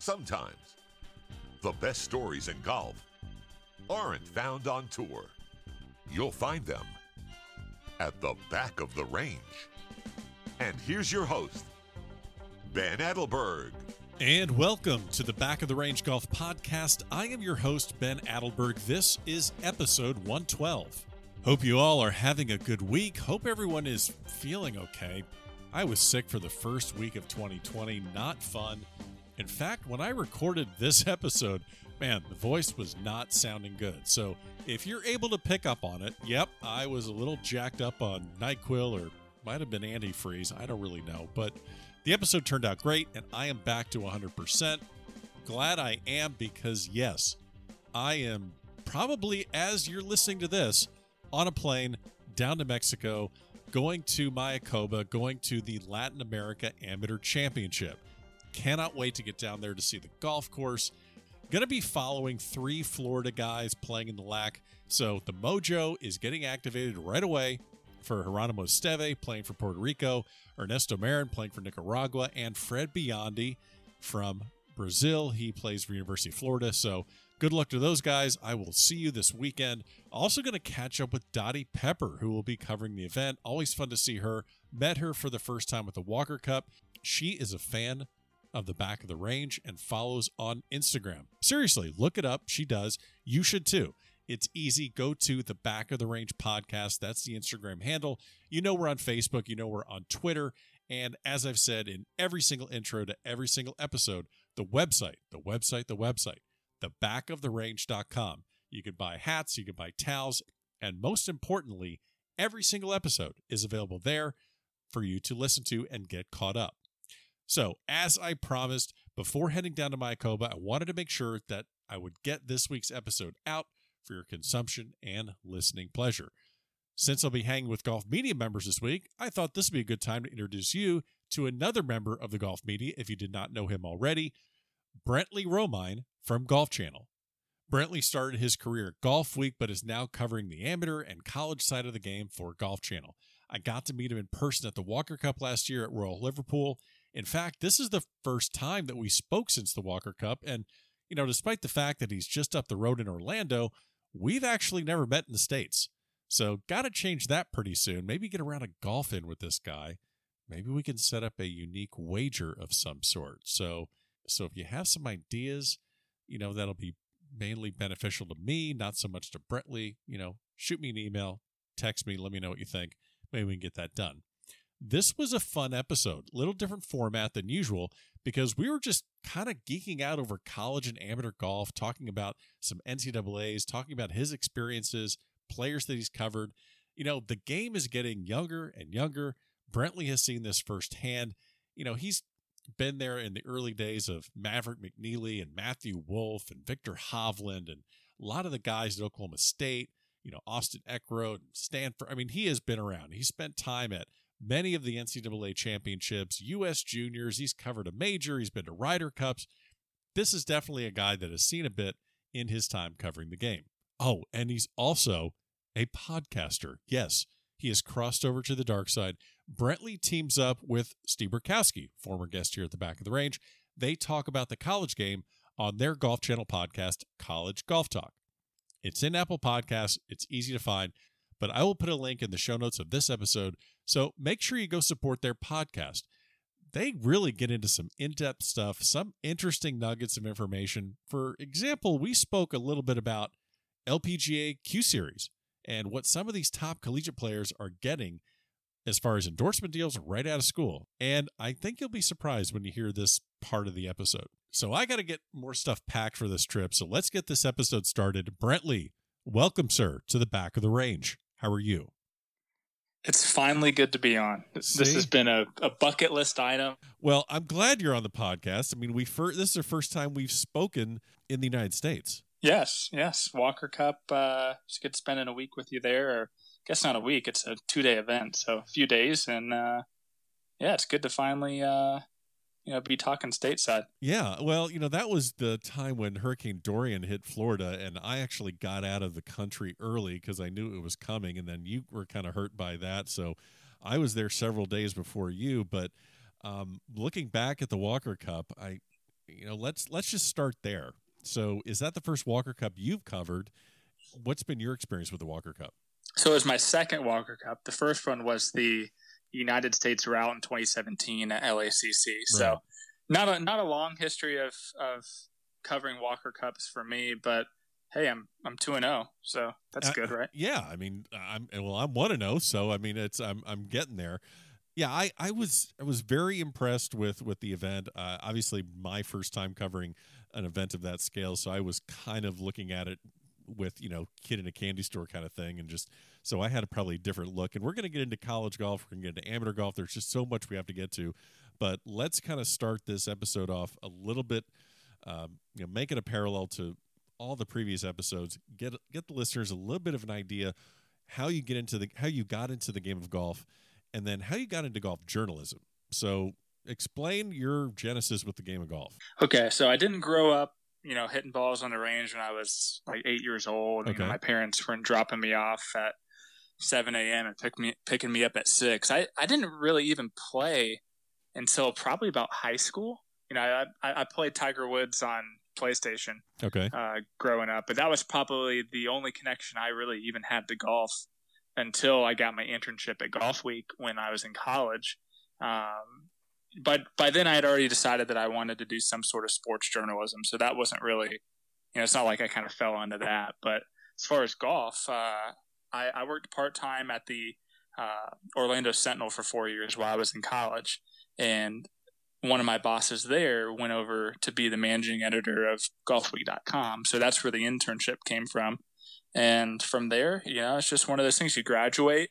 Sometimes the best stories in golf aren't found on tour. You'll find them at the back of the range. And here's your host, Ben Adelberg. And welcome to the Back of the Range Golf Podcast. I am your host, Ben Adelberg. This is episode 112. Hope you all are having a good week. Hope everyone is feeling okay. I was sick for the first week of 2020. Not fun. In fact, when I recorded this episode, man, the voice was not sounding good. So if you're able to pick up on it, yep, I was a little jacked up on NyQuil or might have been antifreeze. I don't really know. But the episode turned out great and I am back to 100%. Glad I am because, yes, I am probably, as you're listening to this, on a plane down to Mexico, going to Mayakoba, going to the Latin America Amateur Championship. Cannot wait to get down there to see the golf course. Going to be following three Florida guys playing in the LAC. So the mojo is getting activated right away for Geronimo Esteve playing for Puerto Rico, Ernesto Marin playing for Nicaragua, and Fred Biondi from Brazil. He plays for University of Florida. So good luck to those guys. I will see you this weekend. Also going to catch up with Dottie Pepper, who will be covering the event. Always fun to see her. Met her for the first time at the Walker Cup. She is a fan of the back of the range and follows on Instagram. Seriously, look it up. She does. You should too. It's easy. Go to the Back of the Range podcast. That's the Instagram handle. You know we're on Facebook. You know we're on Twitter. And as I've said in every single intro to every single episode, the website, the website, the website, the backoftherange.com. You can buy hats, you can buy towels, and most importantly, every single episode is available there for you to listen to and get caught up. So, as I promised, before heading down to Mayakoba, I wanted to make sure that I would get this week's episode out for your consumption and listening pleasure. Since I'll be hanging with golf media members this week, I thought this would be a good time to introduce you to another member of the golf media if you did not know him already, Brentley Romine from Golf Channel. Brentley started his career at Golf Week, but is now covering the amateur and college side of the game for Golf Channel. I got to meet him in person at the Walker Cup last year at Royal Liverpool. In fact, this is the first time that we spoke since the Walker Cup. And, you know, despite the fact that he's just up the road in Orlando, we've actually never met in the States. So, got to change that pretty soon. Maybe get around a golf in with this guy. Maybe we can set up a unique wager of some sort. So, so if you have some ideas, you know, that'll be mainly beneficial to me, not so much to Brentley, you know, shoot me an email, text me, let me know what you think. Maybe we can get that done. This was a fun episode, little different format than usual because we were just kind of geeking out over college and amateur golf, talking about some NCAAs, talking about his experiences, players that he's covered. You know, the game is getting younger and younger. Brentley has seen this firsthand. You know, he's been there in the early days of Maverick McNealy and Matthew Wolff and Viktor Hovland and a lot of the guys at Oklahoma State, you know, Austin Eckroat, Stanford. I mean, he has been around. He spent time at many of the NCAA championships, U.S. juniors. He's covered a major. He's been to Ryder Cups. This is definitely a guy that has seen a bit in his time covering the game. Oh, and he's also a podcaster. Yes, he has crossed over to the dark side. Brentley teams up with Steve Burkowski, former guest here at the back of the range. They talk about the college game on their Golf Channel podcast, College Golf Talk. It's in Apple Podcasts, it's easy to find, but I will put a link in the show notes of this episode. So make sure you go support their podcast. They really get into some in depth stuff, some interesting nuggets of information. For example, we spoke a little bit about LPGA Q Series and what some of these top collegiate players are getting as far as endorsement deals right out of school. And I think you'll be surprised when you hear this part of the episode. So I got to get more stuff packed for this trip. So let's get this episode started. Brentley, welcome, sir, to the back of the range. How are you? It's finally good to be on. See? This has been a, a bucket list item. Well, I'm glad you're on the podcast. I mean, we fir- this is the first time we've spoken in the United States. Yes, yes. Walker Cup. Uh, it's good spending a week with you there. Or I guess not a week. It's a two day event, so a few days, and uh, yeah, it's good to finally uh, you know be talking stateside. Yeah, well, you know that was the time when Hurricane Dorian hit Florida, and I actually got out of the country early because I knew it was coming, and then you were kind of hurt by that, so I was there several days before you. But um, looking back at the Walker Cup, I you know, let's let's just start there. So, is that the first Walker Cup you've covered? What's been your experience with the Walker Cup? So, it was my second Walker Cup. The first one was the United States route in 2017 at LACC. Right. So, not a not a long history of of covering Walker Cups for me, but hey, I'm I'm two and zero, oh, so that's good, right? Yeah, I mean, I'm well, I'm one and zero, oh, so I mean, it's I'm I'm getting there. Yeah, I, I was I was very impressed with with the event. Uh, obviously, my first time covering an event of that scale, so I was kind of looking at it with you know kid in a candy store kind of thing, and just so I had a probably different look. And we're going to get into college golf, we're going to get into amateur golf. There's just so much we have to get to, but let's kind of start this episode off a little bit, um, you know, make it a parallel to all the previous episodes. Get get the listeners a little bit of an idea how you get into the how you got into the game of golf, and then how you got into golf journalism. So explain your genesis with the game of golf. Okay, so I didn't grow up, you know, hitting balls on the range when I was like eight years old. Okay. You know, my parents weren't dropping me off at 7 a.m. and pick me, picking me up at 6. I, I didn't really even play until probably about high school. You know, I, I, I played Tiger Woods on PlayStation. Okay. Uh, growing up, but that was probably the only connection I really even had to golf until I got my internship at Golf Week when I was in college. Um, but by then I had already decided that I wanted to do some sort of sports journalism, so that wasn't really, you know, it's not like I kind of fell into that. But as far as golf, uh, I, I, worked part time at the uh, Orlando Sentinel for four years while I was in college, and one of my bosses there went over to be the managing editor of golfweek.com. So that's where the internship came from. And from there, you know, it's just one of those things you graduate,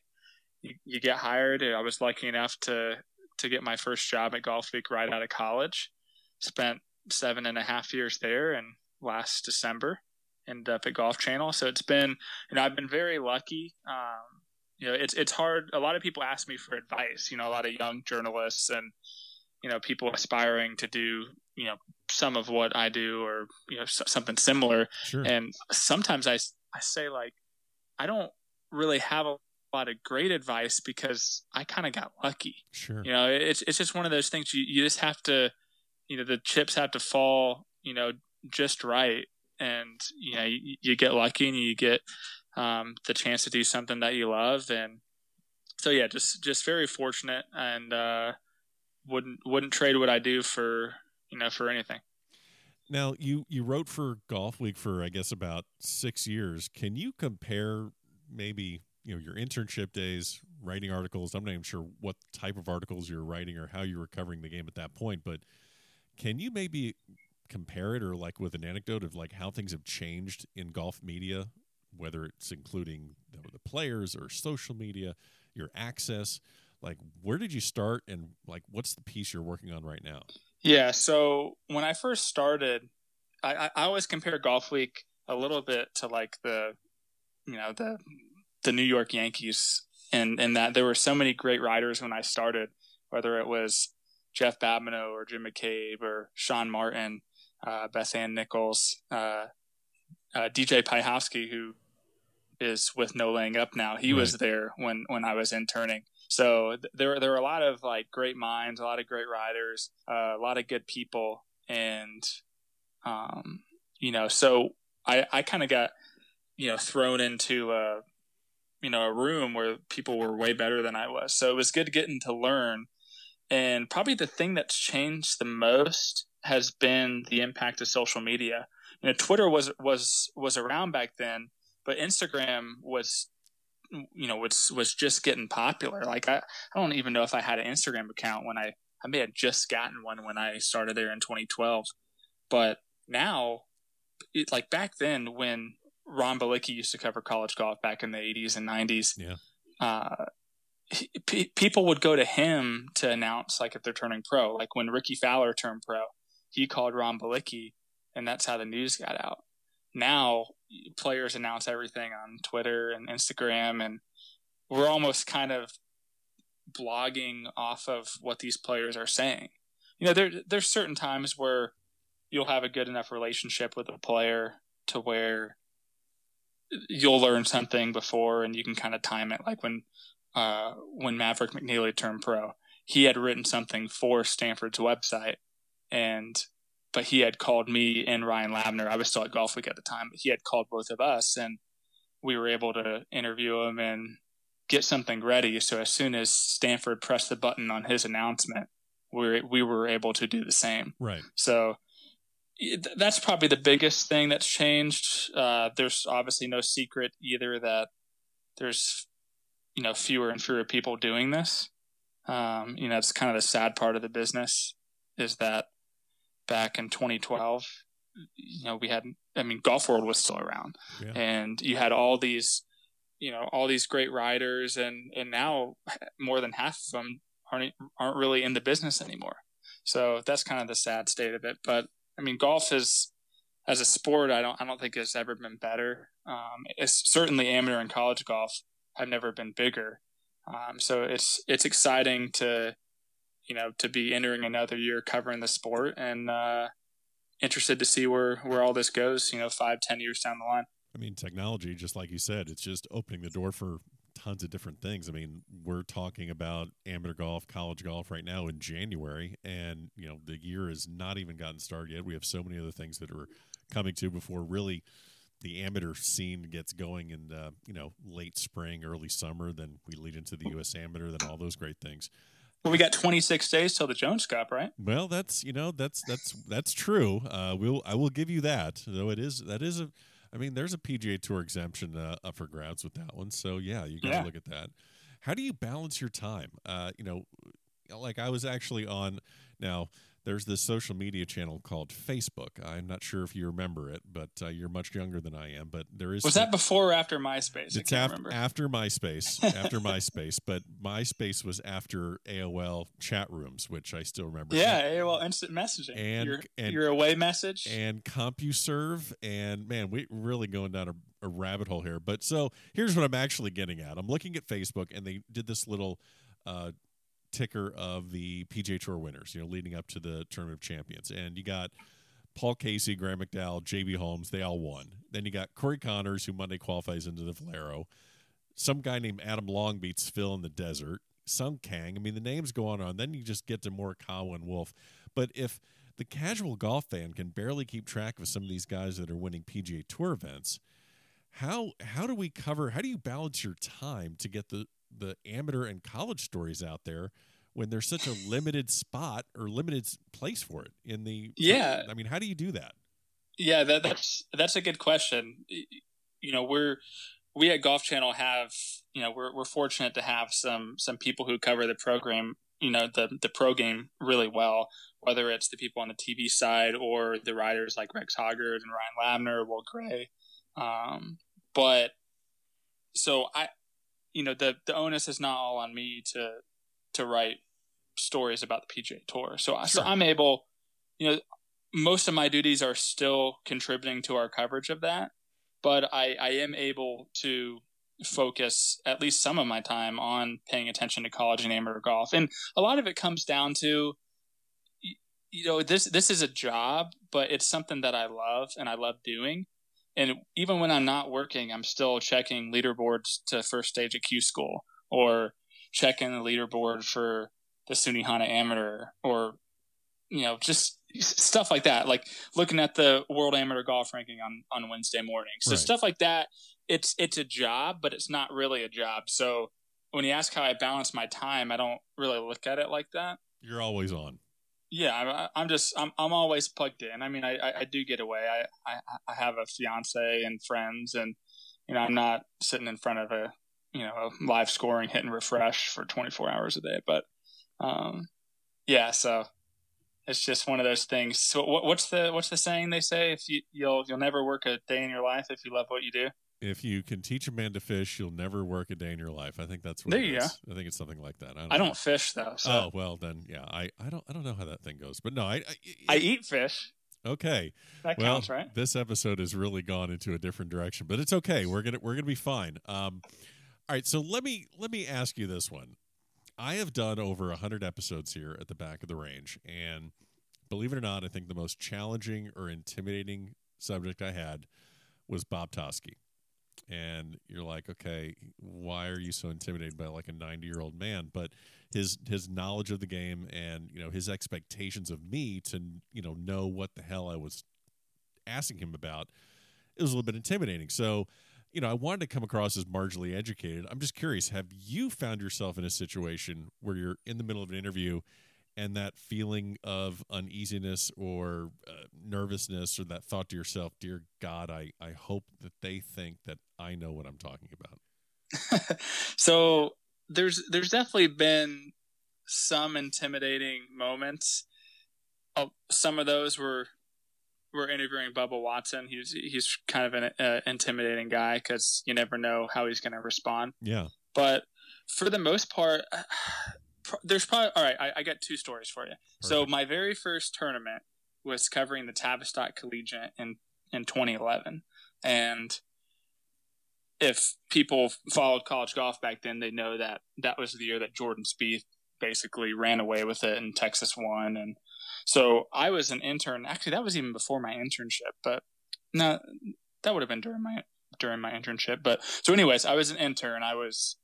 you, you get hired. I was lucky enough to, to get my first job at Golf Week right out of college. Spent seven and a half years there and last December ended up at Golf Channel. So it's been, you know, I've been very lucky. Um, you know, it's, it's hard. A lot of people ask me for advice, you know, a lot of young journalists and, you know people aspiring to do you know some of what I do or you know something similar. Sure. And sometimes I I say like I don't really have a lot of great advice because I kind of got lucky. Sure. You know, it's it's just one of those things you you just have to you know the chips have to fall you know just right and you know you, you get lucky and you get um, the chance to do something that you love and so yeah just just very fortunate and uh, wouldn't wouldn't trade what I do for you know for anything. Now you you wrote for Golf Week for I guess about six years. Can you compare maybe you know your internship days writing articles? I'm not even sure what type of articles you're writing or how you were covering the game at that point, but can you maybe compare it or like with an anecdote of like how things have changed in golf media, whether it's including know, the players or social media, your access? like where did you start and like what's the piece you're working on right now yeah so when i first started i i always compare golf week a little bit to like the you know the the new york yankees and and that there were so many great writers when i started whether it was jeff Babineau or jim mccabe or sean martin uh, beth ann nichols uh, uh, dj piehowski who is with no laying up now he right. was there when when i was interning so th- there there were a lot of like great minds, a lot of great writers, uh, a lot of good people, and um, you know, so I I kind of got you know thrown into a you know a room where people were way better than I was. So it was good getting to learn. And probably the thing that's changed the most has been the impact of social media. You know, Twitter was was was around back then, but Instagram was you know was was just getting popular. Like I, I don't even know if I had an Instagram account when I I may have just gotten one when I started there in 2012. But now, it, like back then when Ron Balicki used to cover college golf back in the 80s and 90s, yeah. Uh, he, people would go to him to announce like if they're turning pro. Like when Rickie Fowler turned pro, he called Ron Balicki, and that's how the news got out. Now players announce everything on Twitter and Instagram, and we're almost kind of blogging off of what these players are saying. You know, there there's certain times where you'll have a good enough relationship with a player to where you'll learn something before and you can kind of time it like when uh, when Maverick McNealy turned pro he had written something for Stanford's website and but he had called me and Ryan Lavner. I was still at Golf Week at the time, but he had called both of us, and we were able to interview him and get something ready. So as soon as Stanford pressed the button on his announcement, we we were able to do the same. Right. So that's probably the biggest thing that's changed. Uh, there's obviously no secret either that there's you know fewer and fewer people doing this. Um, you know, it's kind of the sad part of the business is that back in 2012, you know, we had, I mean, Golf World was still around, yeah. and you had all these, you know, all these great riders, and and now more than half of them aren't aren't really in the business anymore. So that's kind of the sad state of it. But I mean, golf is as a sport, I don't I don't think has ever been better. Um, it's certainly amateur and college golf have never been bigger. Um, so it's it's exciting to you know to be entering another year covering the sport and uh, interested to see where where all this goes. You know, five ten years down the line. I mean, technology, just like you said, it's just opening the door for tons of different things. I mean, we're talking about amateur golf, college golf right now in January, and you know the year has not even gotten started yet. We have so many other things that are coming to before really the amateur scene gets going in uh, you know late spring, early summer. Then we lead into the U.S. Amateur, then all those great things. Well, we got 26 days till the Jones Cup, right? Well, that's you know that's that's that's true. Uh, we'll I will give you that. Though it is that is a, I mean, there's a PGA Tour exemption uh, up for grabs with that one. So yeah, you got to yeah. look at that. How do you balance your time? Uh, you know, like I was actually on now there's this social media channel called Facebook. I'm not sure if you remember it, but uh, you're much younger than I am. But there is was that before or after MySpace? It's af- after MySpace, after MySpace, but MySpace was after AOL chat rooms, which I still remember. Yeah, AOL Instant Messaging and your, and, your away message and CompuServe, and man, we're really going down a, a rabbit hole here. But so here's what I'm actually getting at. I'm looking at Facebook, and they did this little. Uh, ticker of the PGA Tour winners, you know, leading up to the Tournament of Champions. And you got Paul Casey, Graham McDowell, JB Holmes, they all won. Then you got Corey Conners, who Monday qualifies into the Valero. Some guy named Adam Long beats Phil in the desert. Sung Kang. I mean, the names go on and on. Then you just get to Morikawa and Wolff. But if the casual golf fan can barely keep track of some of these guys that are winning PGA Tour events, how how do we cover? How do you balance your time to get the the amateur and college stories out there when there's such a limited spot or limited place for it in the yeah. I mean how do you do that? Yeah that, that's that's a good question. You know we're we at golf channel have you know we're, we're fortunate to have some some people who cover the program you know the the pro game really well whether it's the people on the tv side or the writers like rex hoggard and ryan lavner will gray. Um, but so i you know the the onus is not all on me to to write stories about the PGA Tour. So sure. so I'm able, you know, most of my duties are still contributing to our coverage of that, but I I am able to focus at least some of my time on paying attention to college and amateur golf, and a lot of it comes down to you know this this is a job but it's something that i love and i love doing and even when I'm not working, I'm still checking leaderboards to first stage at Q school or checking the leaderboard for the Sunnehanna Amateur or you know just stuff like that like looking at the world amateur golf ranking on on Wednesday morning. So right. stuff like that it's it's a job but it's not really a job. So when you ask how I balance my time I don't really look at it like that. You're always on yeah, I'm just I'm I'm always plugged in. I mean, I I, do get away. I, I I have a fiance and friends, and you know, I'm not sitting in front of a you know a live scoring hit and refresh for 24 hours a day. But um, yeah, so it's just one of those things. So what, what's the what's the saying they say? If you you'll you'll never work a day in your life if you love what you do if you can teach a man to fish, you'll never work a day in your life. I think that's what there you is. Go. I think it's something like that. I don't, I don't fish though. So. Oh well, then yeah, I, I don't I don't know how that thing goes, but no, I I, I eat fish. Okay, that well, counts, right? This episode has really gone into a different direction, but it's okay. We're gonna we're gonna be fine. Um, all right, so let me let me ask you this one. I have done over hundred episodes here at the back of the range, and believe it or not, I think the most challenging or intimidating subject I had was Bob Toski and you're like, okay, why are you so intimidated by like a 90 year old man? But his his knowledge of the game and you know his expectations of me to you know know what the hell I was asking him about, it was a little bit intimidating. So. You know, I wanted to come across as marginally educated. I'm just curious, have you found yourself in a situation where you're in the middle of an interview and that feeling of uneasiness or uh, nervousness or that thought to yourself dear god i i hope that they think that i know what i'm talking about so there's there's definitely been some intimidating moments oh, some of those were were interviewing Bubba Watson. He's he's kind of an uh, intimidating guy because you never know how he's going to respond. Yeah. But for the most part, there's probably all right. I, I got two stories for you. Perfect. So my very first tournament was covering the Tavistock Collegiate in in 2011, and if people followed college golf back then, they know that that was the year that Jordan Spieth basically ran away with it and Texas won. And so I was an intern. Actually, that was even before my internship, but no, that would have been during my during my internship. But so, anyways, I was an intern. I was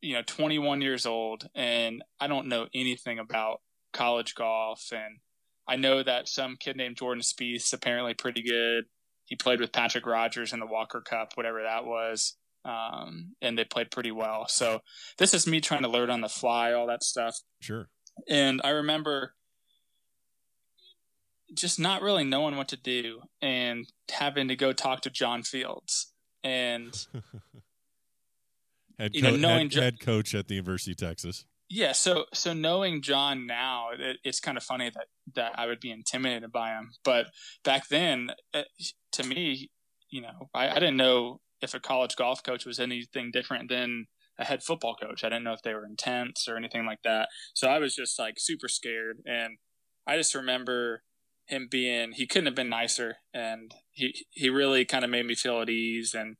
you know 21 years old and I don't know anything about college golf and I know that some kid named Jordan Spieth apparently pretty good. He played with Patrick Rodgers in the Walker Cup, whatever that was, um, and they played pretty well. So this is me trying to learn on the fly, all that stuff. Sure. And I remember just not really knowing what to do and having to go talk to John Fields and head, co- you know, knowing head, head coach at the University of Texas. Yeah, so so knowing John now, it, it's kind of funny that that I would be intimidated by him. But back then, it, uh, to me, you know, I, I didn't know if a college golf coach was anything different than a head football coach. I didn't know if they were intense or anything like that. So I was just like super scared, and I just remember him being he couldn't have been nicer, and he he really kind of made me feel at ease and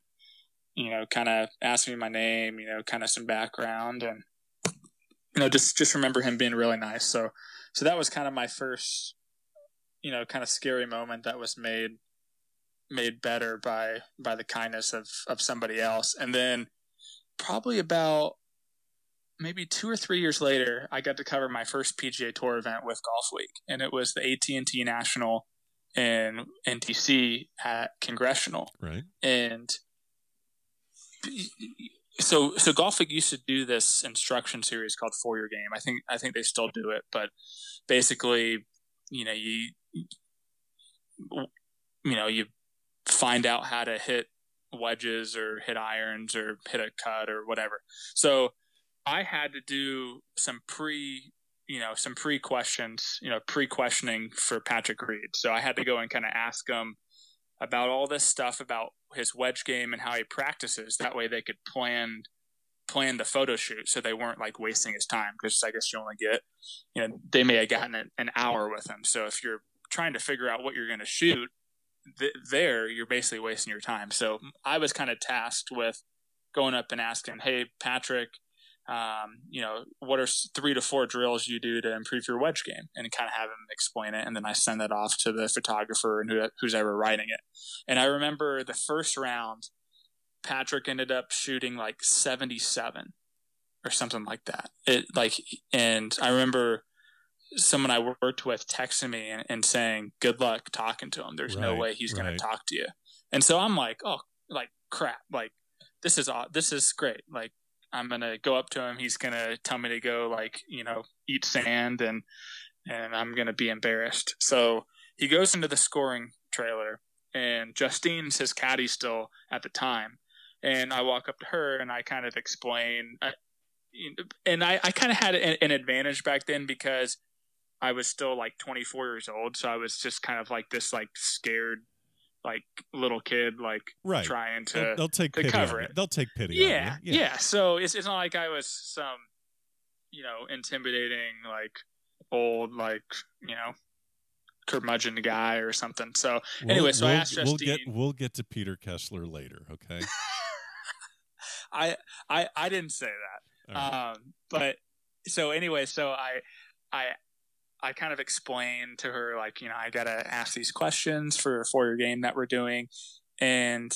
you know, kind of asked me my name, you know, kind of some background, and you know, just just remember him being really nice. So, so that was kind of my first, you know, kind of scary moment that was made made better by by the kindness of of somebody else, and then probably about maybe two or three years later, I got to cover my first PGA Tour event with Golf Week, and it was the AT and T National in NTC at Congressional, right? And so so golf league used to do this instruction series called for your game. I think i think they still do it but basically you know you you know you find out how to hit wedges or hit irons or hit a cut or whatever. So i had to do some pre you know some pre questions you know pre questioning for patrick reed. So i had to go and kind of ask him about all this stuff about his wedge game and how he practices. That way they could plan plan the photo shoot so they weren't like wasting his time because I guess you only get you know they may have gotten an hour with him. So if you're trying to figure out what you're going to shoot th- there, you're basically wasting your time. So I was kind of tasked with going up and asking, "Hey Patrick, um, you know, what are three to four drills you do to improve your wedge game, and kind of have him explain it, and then I send that off to the photographer and who, who's ever writing it. And I remember the first round, Patrick ended up shooting like seventy seven or something like that. It like, and I remember someone I worked with texting me and, and saying, "Good luck talking to him. There's right, no way he's right. going to talk to you." And so I'm like, "Oh, like crap! Like this is this is great. Like I'm gonna go up to him. He's gonna tell me to go like you know eat sand and and I'm gonna be embarrassed. So he goes into the scoring trailer and Justine's his caddy still at the time. And I walk up to her and I kind of explain. Uh, I, and I, I kind of had an, an advantage back then because I was still like 24 years old. So I was just kind of like this like scared like little kid like right. trying to they'll, they'll take to cover it. They'll take pity. Yeah, yeah, yeah. So it's it's not like I was some you know intimidating like old like you know curmudgeon guy or something. So we'll, anyway, so we'll, I asked Justine. We'll get we'll get to Peter Kessler later. Okay. I I I didn't say that. Right. Um, but so anyway, so I I I kind of explained to her like, you know, I got to ask these questions for for your game that we're doing, and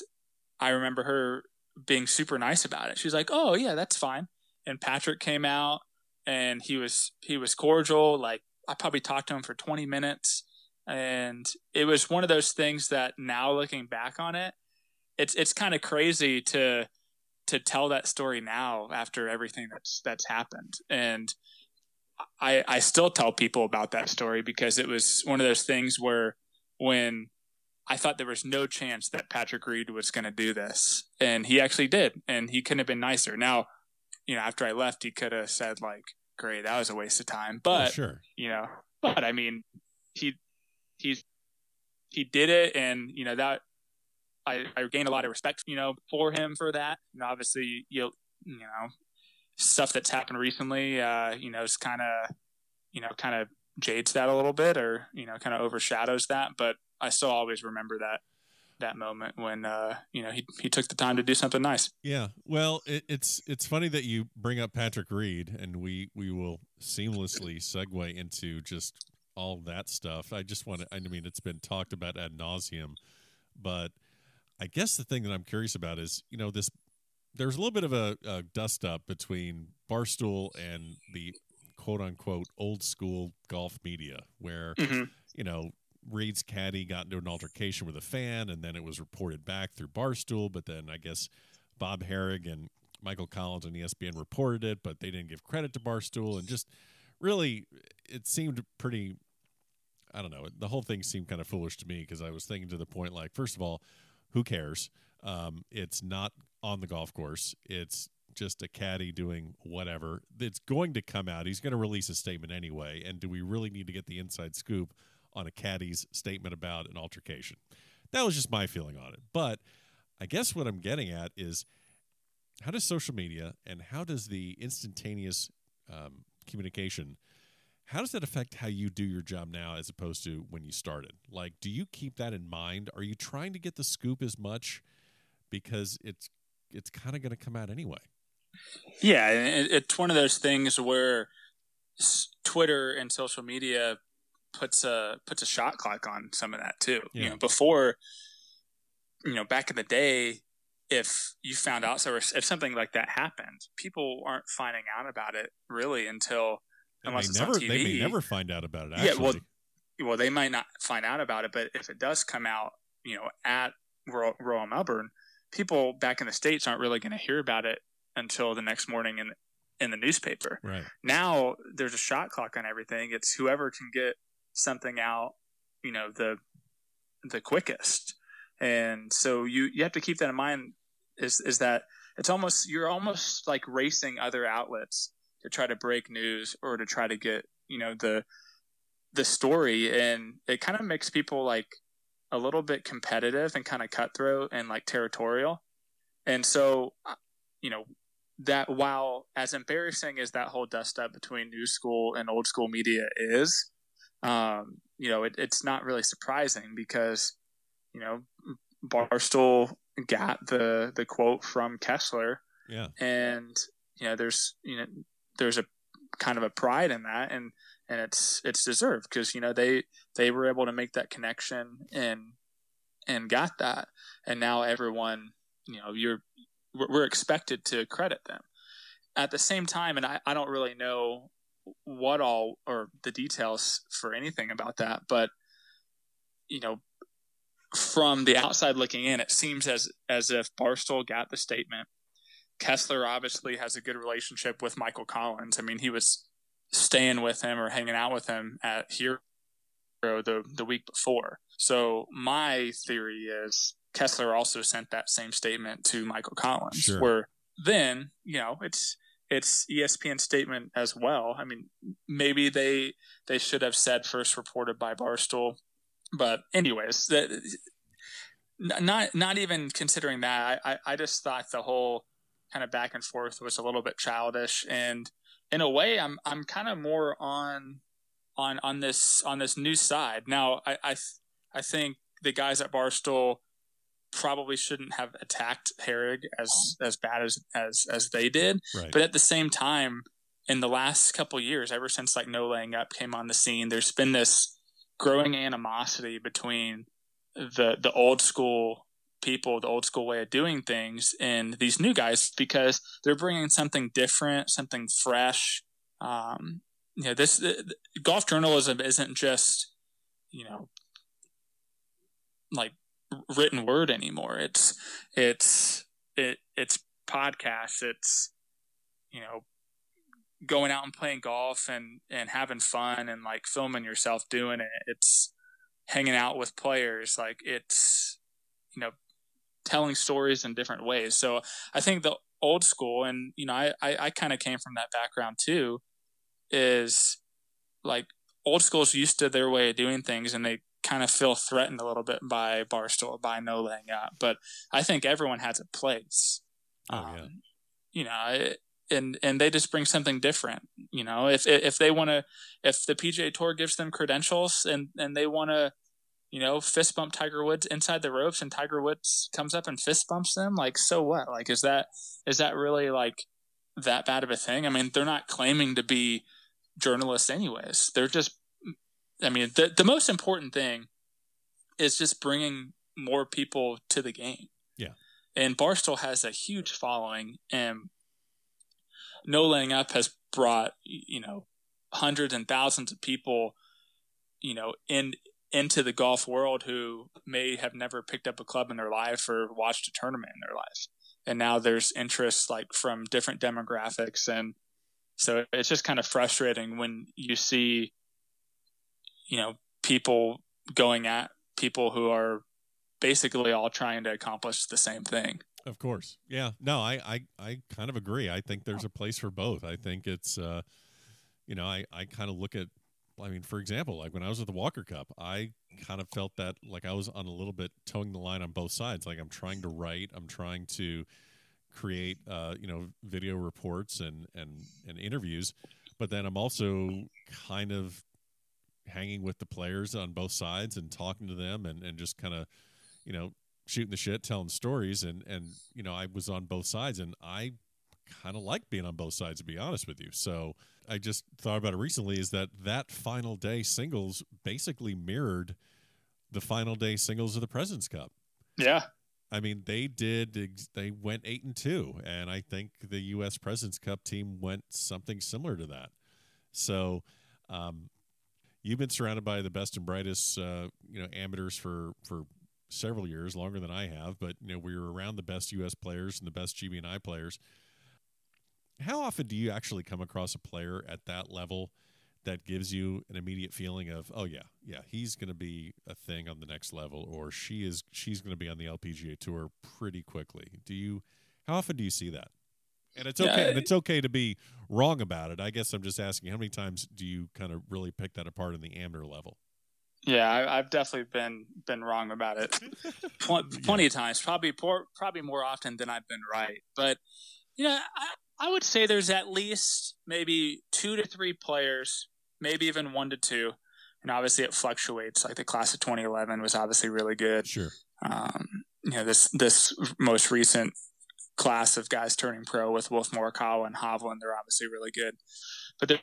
I remember her being super nice about it. She's like, "Oh yeah, that's fine." And Patrick came out and he was he was cordial. Like I probably talked to him for 20 minutes, and it was one of those things that now looking back on it, it's it's kind of crazy to to tell that story now after everything that's that's happened and I, I still tell people about that story because it was one of those things where when I thought there was no chance that Patrick Reed was going to do this, and he actually did, and he couldn't have been nicer. Now, you know, after I left, he could have said like, "Great, that was a waste of time," oh, but oh, sure, you know, but I mean, he he's he did it, and you know that I, I gained a lot of respect, you know, for him for that. And obviously, you you know, stuff that's happened recently, uh, you know, is kind of, you know, kind of jades that a little bit, or you know, kind of overshadows that. But I still always remember that that moment when uh, you know he he took the time to do something nice. Yeah, well, it, it's it's funny that you bring up Patrick Reed, and we we will seamlessly segue into just all that stuff. I just want to. I mean, it's been talked about ad nauseum, but I guess the thing that I'm curious about is you know this. There's a little bit of a, a dust up between Barstool and the quote unquote old school golf media, where mm-hmm. you know Reed's caddy got into an altercation with a fan, and then it was reported back through Barstool. But then I guess Bob Harig and Michael Collins and ESPN reported it, but they didn't give credit to Barstool, and just really, it seemed pretty. I don't know. The whole thing seemed kind of foolish to me because I was thinking to the point like, first of all, who cares? Um, it's not on the golf course. It's just a caddy doing whatever. It's going to come out. He's going to release a statement anyway. And do we really need to get the inside scoop on a caddy's statement about an altercation. That was just my feeling on it. But I guess what I'm getting at is how does social media and how does the instantaneous um, communication how does that affect how you do your job now as opposed to when you started like do you keep that in mind are you trying to get the scoop as much because it's it's kind of going to come out anyway yeah it's one of those things where twitter and social media puts a puts a shot clock on some of that too. Yeah. You know, before, you know, back in the day, if you found out, so if something like that happened, people aren't finding out about it really until and unless it's never, on TV. They may never find out about it. Actually. Yeah, well, well, they might not find out about it, but if it does come out, you know, at Royal, Royal Melbourne, people back in the states aren't really going to hear about it until the next morning in in the newspaper. Right now, there's a shot clock on everything. It's whoever can get something out, you know, the the quickest. And so you you have to keep that in mind is is that it's almost you're almost like racing other outlets to try to break news or to try to get, you know, the the story and it kind of makes people like a little bit competitive and kind of cutthroat and like territorial. And so uh, you know, that while as embarrassing as that whole dust up between new school and old school media is, um, you know, it, it's not really surprising because, you know, Barstool got the the quote from Kessler. Yeah. And you know, there's you know, there's a kind of a pride in that, and and it's it's deserved because you know they they were able to make that connection and and got that, and now everyone you know you're we're expected to credit them. At the same time, and I, I don't really know what all or the details for anything about that, but you know, from the outside looking in, it seems as as if Barstool got the statement. Kessler obviously has a good relationship with Michael Collins. I mean, he was staying with him or hanging out with him at Hero the the week before. So my theory is Kessler also sent that same statement to Michael Collins, sure. where then you know it's it's ESPN statement as well. I mean, maybe they they should have said first reported by Barstool, but anyways, that not not even considering that, I I just thought the whole kind of back and forth was a little bit childish, and in a way, I'm I'm kind of more on on on this on this new side now. I I I think the guys at Barstool probably shouldn't have attacked Harig as as bad as as as they did. Right. But at the same time, in the last couple years, ever since like No Laying Up came on the scene, there's been this growing animosity between the the old school people the old school way of doing things and these new guys because they're bringing something different, something fresh. Um, you know, this uh, golf journalism isn't just you know like written word anymore. It's it's it it's podcasts. It's you know going out and playing golf and and having fun and like filming yourself doing it. It's hanging out with players. Like it's you know telling stories in different ways. So I think the old school and you know I I, I kind of came from that background too. Is like old school's used to their way of doing things and they kind of feel threatened a little bit by Barstool, by no laying up. But I think everyone has a place. Oh, yeah. Um, you know, and and they just bring something different. You know, if if they want to, if the PGA Tour gives them credentials and and they want to, you know, fist bump Tiger Woods inside the ropes, and Tiger Woods comes up and fist bumps them, like so what? Like is that is that really like that bad of a thing? I mean, they're not claiming to be journalists anyways. They're just I mean, the the most important thing is just bringing more people to the game. Yeah. And Barstool has a huge following, and No Laying Up has brought you know hundreds and thousands of people, you know, in into the golf world who may have never picked up a club in their life or watched a tournament in their life. And now there's interest like from different demographics and so it's just kind of frustrating when you see you know people going at people who are basically all trying to accomplish the same thing. Of course. Yeah. No, I, I, I kind of agree. I think there's a place for both. I think it's, uh, you know, I, I kind of look at, I mean, for example, like when I was at the Walker Cup, I kind of felt that like I was on a little bit towing the line on both sides. Like I'm trying to write, I'm trying to create, uh, you know, video reports and, and, and interviews, but then I'm also kind of hanging with the players on both sides and talking to them and, and just kind of, you know, shooting the shit, telling stories. And, and, you know, I was on both sides and I kind of like being on both sides, to be honest with you. So I just thought about it recently is that that final day singles basically mirrored the final day singles of the President's Cup. Yeah. I mean, they did. They went eight and two, and I think the U.S. Presidents Cup team went something similar to that. So, um, you've been surrounded by the best and brightest, uh, you know, amateurs for for several years, longer than I have. But you know, we were around the best U.S. players and the best GB&I players. How often do you actually come across a player at that level that gives you an immediate feeling of, oh yeah, yeah, he's going to be a thing on the next level, or she is she's going to be on the LPGA tour pretty quickly? Do you? How often do you see that? And it's okay. Yeah, and it's okay to be wrong about it. I guess I'm just asking, how many times do you kind of really pick that apart in the amateur level? Yeah, I, have definitely been been wrong about it plenty yeah. of times. Probably poor, probably more often than I've been right. But you know, I, I would say there's at least maybe two to three players, maybe even one to two, and obviously it fluctuates. Like the class of 2011 was obviously really good. Sure. Um, you know, this this most recent class of guys turning pro with Wolff Morikawa and Hovland. They're obviously really good, but there,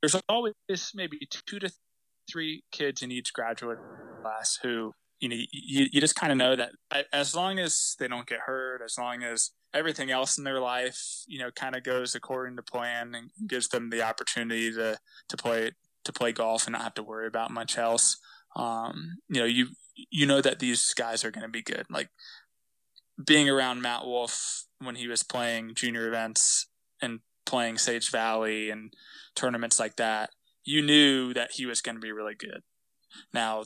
there's always maybe two to three kids in each graduate class who you know you, you just kind of know that as long as they don't get hurt, as long as everything else in their life you know kind of goes according to plan and gives them the opportunity to to play to play golf and not have to worry about much else. Um, you know, you you know that these guys are going to be good. Like being around Matt Wolff when he was playing junior events and playing Sage Valley and tournaments like that, you knew that he was going to be really good. Now,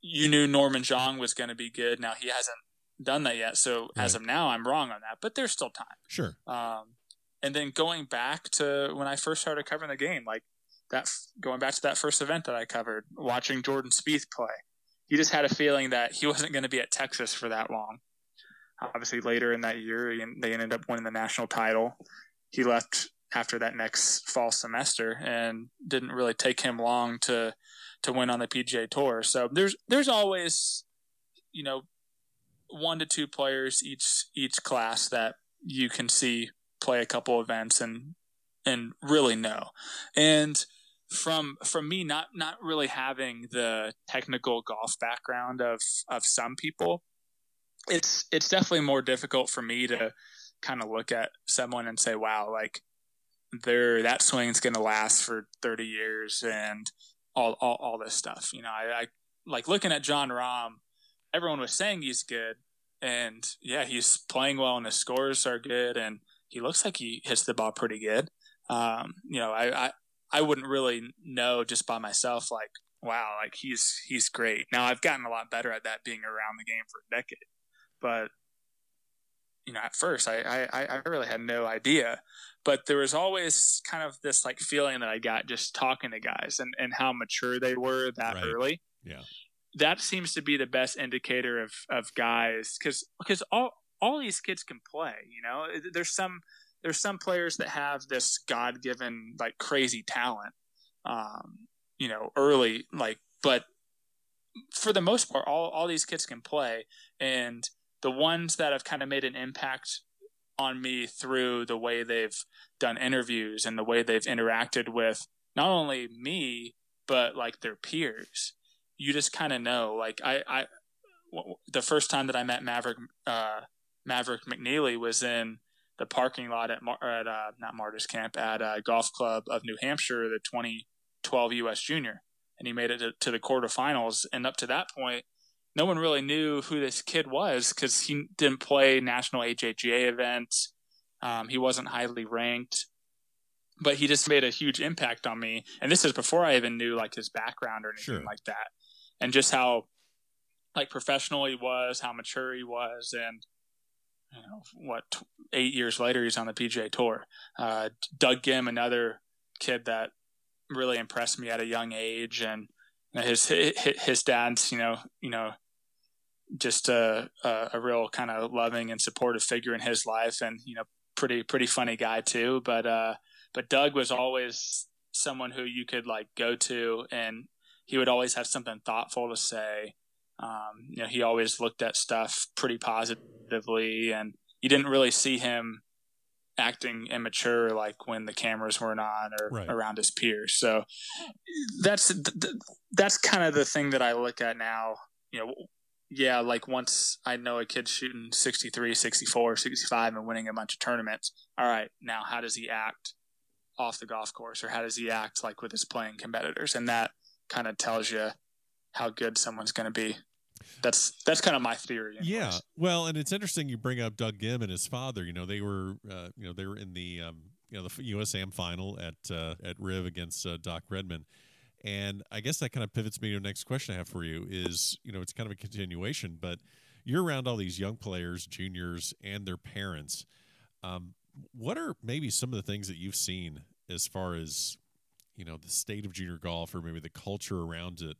you knew Norman Xiong was going to be good. Now he hasn't done that yet, so right. as of now, I'm wrong on that. But there's still time. Sure. Um, and then going back to when I first started covering the game, like that, going back to that first event that I covered, watching Jordan Spieth play, you just had a feeling that he wasn't going to be at Texas for that long. Obviously, later in that year, they ended up winning the national title. He left after that next fall semester, and didn't really take him long to to win on the PGA Tour. So there's there's always, you know, one to two players each each class that you can see play a couple events and and really know. And from from me not not really having the technical golf background of of some people, it's it's definitely more difficult for me to kind of look at someone and say, wow, like there that swing's going to last for 30 years and all, all, all this stuff. You know, I, I like looking at Jon Rahm, everyone was saying he's good and yeah, he's playing well and his scores are good and he looks like he hits the ball pretty good. Um, you know, I, I, I wouldn't really know just by myself, like, wow, like he's, he's great. Now I've gotten a lot better at that being around the game for a decade, but you know, at first I, I, I really had no idea, but there was always kind of this like feeling that I got just talking to guys and, and how mature they were that right. early. Yeah. That seems to be the best indicator of, of guys because, because all, all these kids can play, you know, there's some, there's some players that have this God given like crazy talent, um, you know, early, like, but for the most part, all, all these kids can play. And, the ones that have kind of made an impact on me through the way they've done interviews and the way they've interacted with not only me but like their peers. You just kind of know like I, I the first time that i met maverick uh, maverick mcnealy was in the parking lot at, Mar- at uh, not martyrs camp at uh, golf club of new hampshire the 2012 us junior. And he made it to, to the quarterfinals. And up to that point no one really knew who this kid was because he didn't play national AJGA events. Um, he wasn't highly ranked, but he just made a huge impact on me. And this is before I even knew like his background or anything sure. like that, and just how like professional he was, how mature he was, and you know what, eight years later he's on the PGA Tour. Uh, Doug Ghim, another kid that really impressed me at a young age, and his his dad's you know you know just a, a, a real kind of loving and supportive figure in his life, and you know, pretty pretty funny guy too. But uh, but Doug was always someone who you could like go to, and he would always have something thoughtful to say. Um, you know, he always looked at stuff pretty positively, and you didn't really see him acting immature like when the cameras weren't on or right. around his peers. So that's that's kind of the thing that I look at now. You know, yeah, like once I know a kid's shooting 63, 64, 65 and winning a bunch of tournaments, all right, now how does he act off the golf course or how does he act like with his playing competitors? And that kind of tells you how good someone's going to be. That's that's kind of my theory. Yeah, well, and it's interesting you bring up Doug Ghim and his father. You know, they were uh, you know they were in the um, you know the USAM final at uh, at Riv against uh, Doc Redman and I guess that kind of pivots me to the next question I have for you is, you know, it's kind of a continuation, but you're around all these young players, juniors, and their parents. Um, what are maybe some of the things that you've seen as far as, you know, the state of junior golf or maybe the culture around it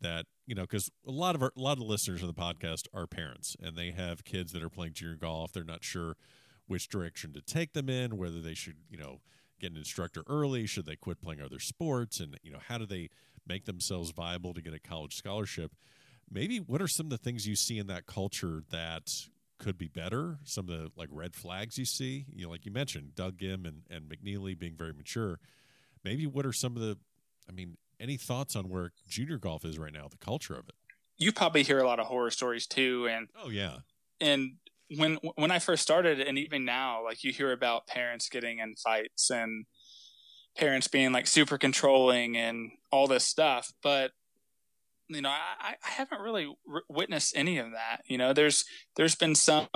that, you know, because a lot of our, a lot of listeners of the podcast are parents and they have kids that are playing junior golf. They're not sure which direction to take them in, whether they should, you know, get an instructor early? Should they quit playing other sports? And you know, how do they make themselves viable to get a college scholarship? Maybe what are some of the things you see in that culture that could be better? Some of the like red flags you see, you know, like you mentioned, Doug Ghim and, and McNealy being very mature. Maybe what are some of the I mean, any thoughts on where junior golf is right now, the culture of it? You probably hear a lot of horror stories too, and oh yeah, and when when I first started, and even now, like you hear about parents getting in fights and parents being like super controlling and all this stuff, but you know, I, I haven't really r- witnessed any of that. You know, there's there's been some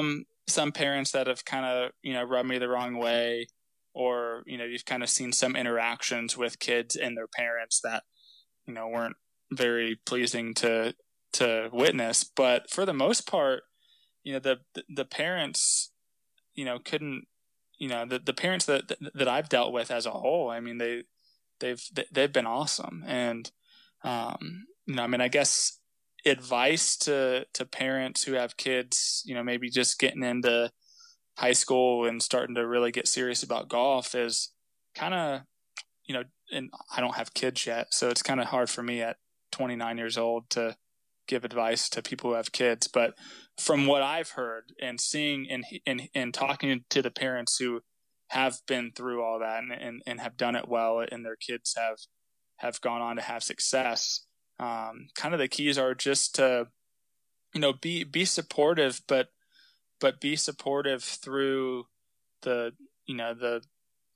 some parents that have kind of you know rubbed me the wrong way, or you know, you've kind of seen some interactions with kids and their parents that you know weren't very pleasing to to witness. But for the most part, you know the the parents you know couldn't you know the the parents that that I've dealt with as a whole I mean they they've they've been awesome. And um you know I mean I guess advice to to parents who have kids you know maybe just getting into high school and starting to really get serious about golf is kind of you know and I don't have kids yet so it's kind of hard for me at 29 years old to give advice to people who have kids, but from what I've heard and seeing and and, and talking to the parents who have been through all that and, and, and have done it well and their kids have have gone on to have success. Um, kind of the keys are just to, you know, be be supportive, but but be supportive through the you know the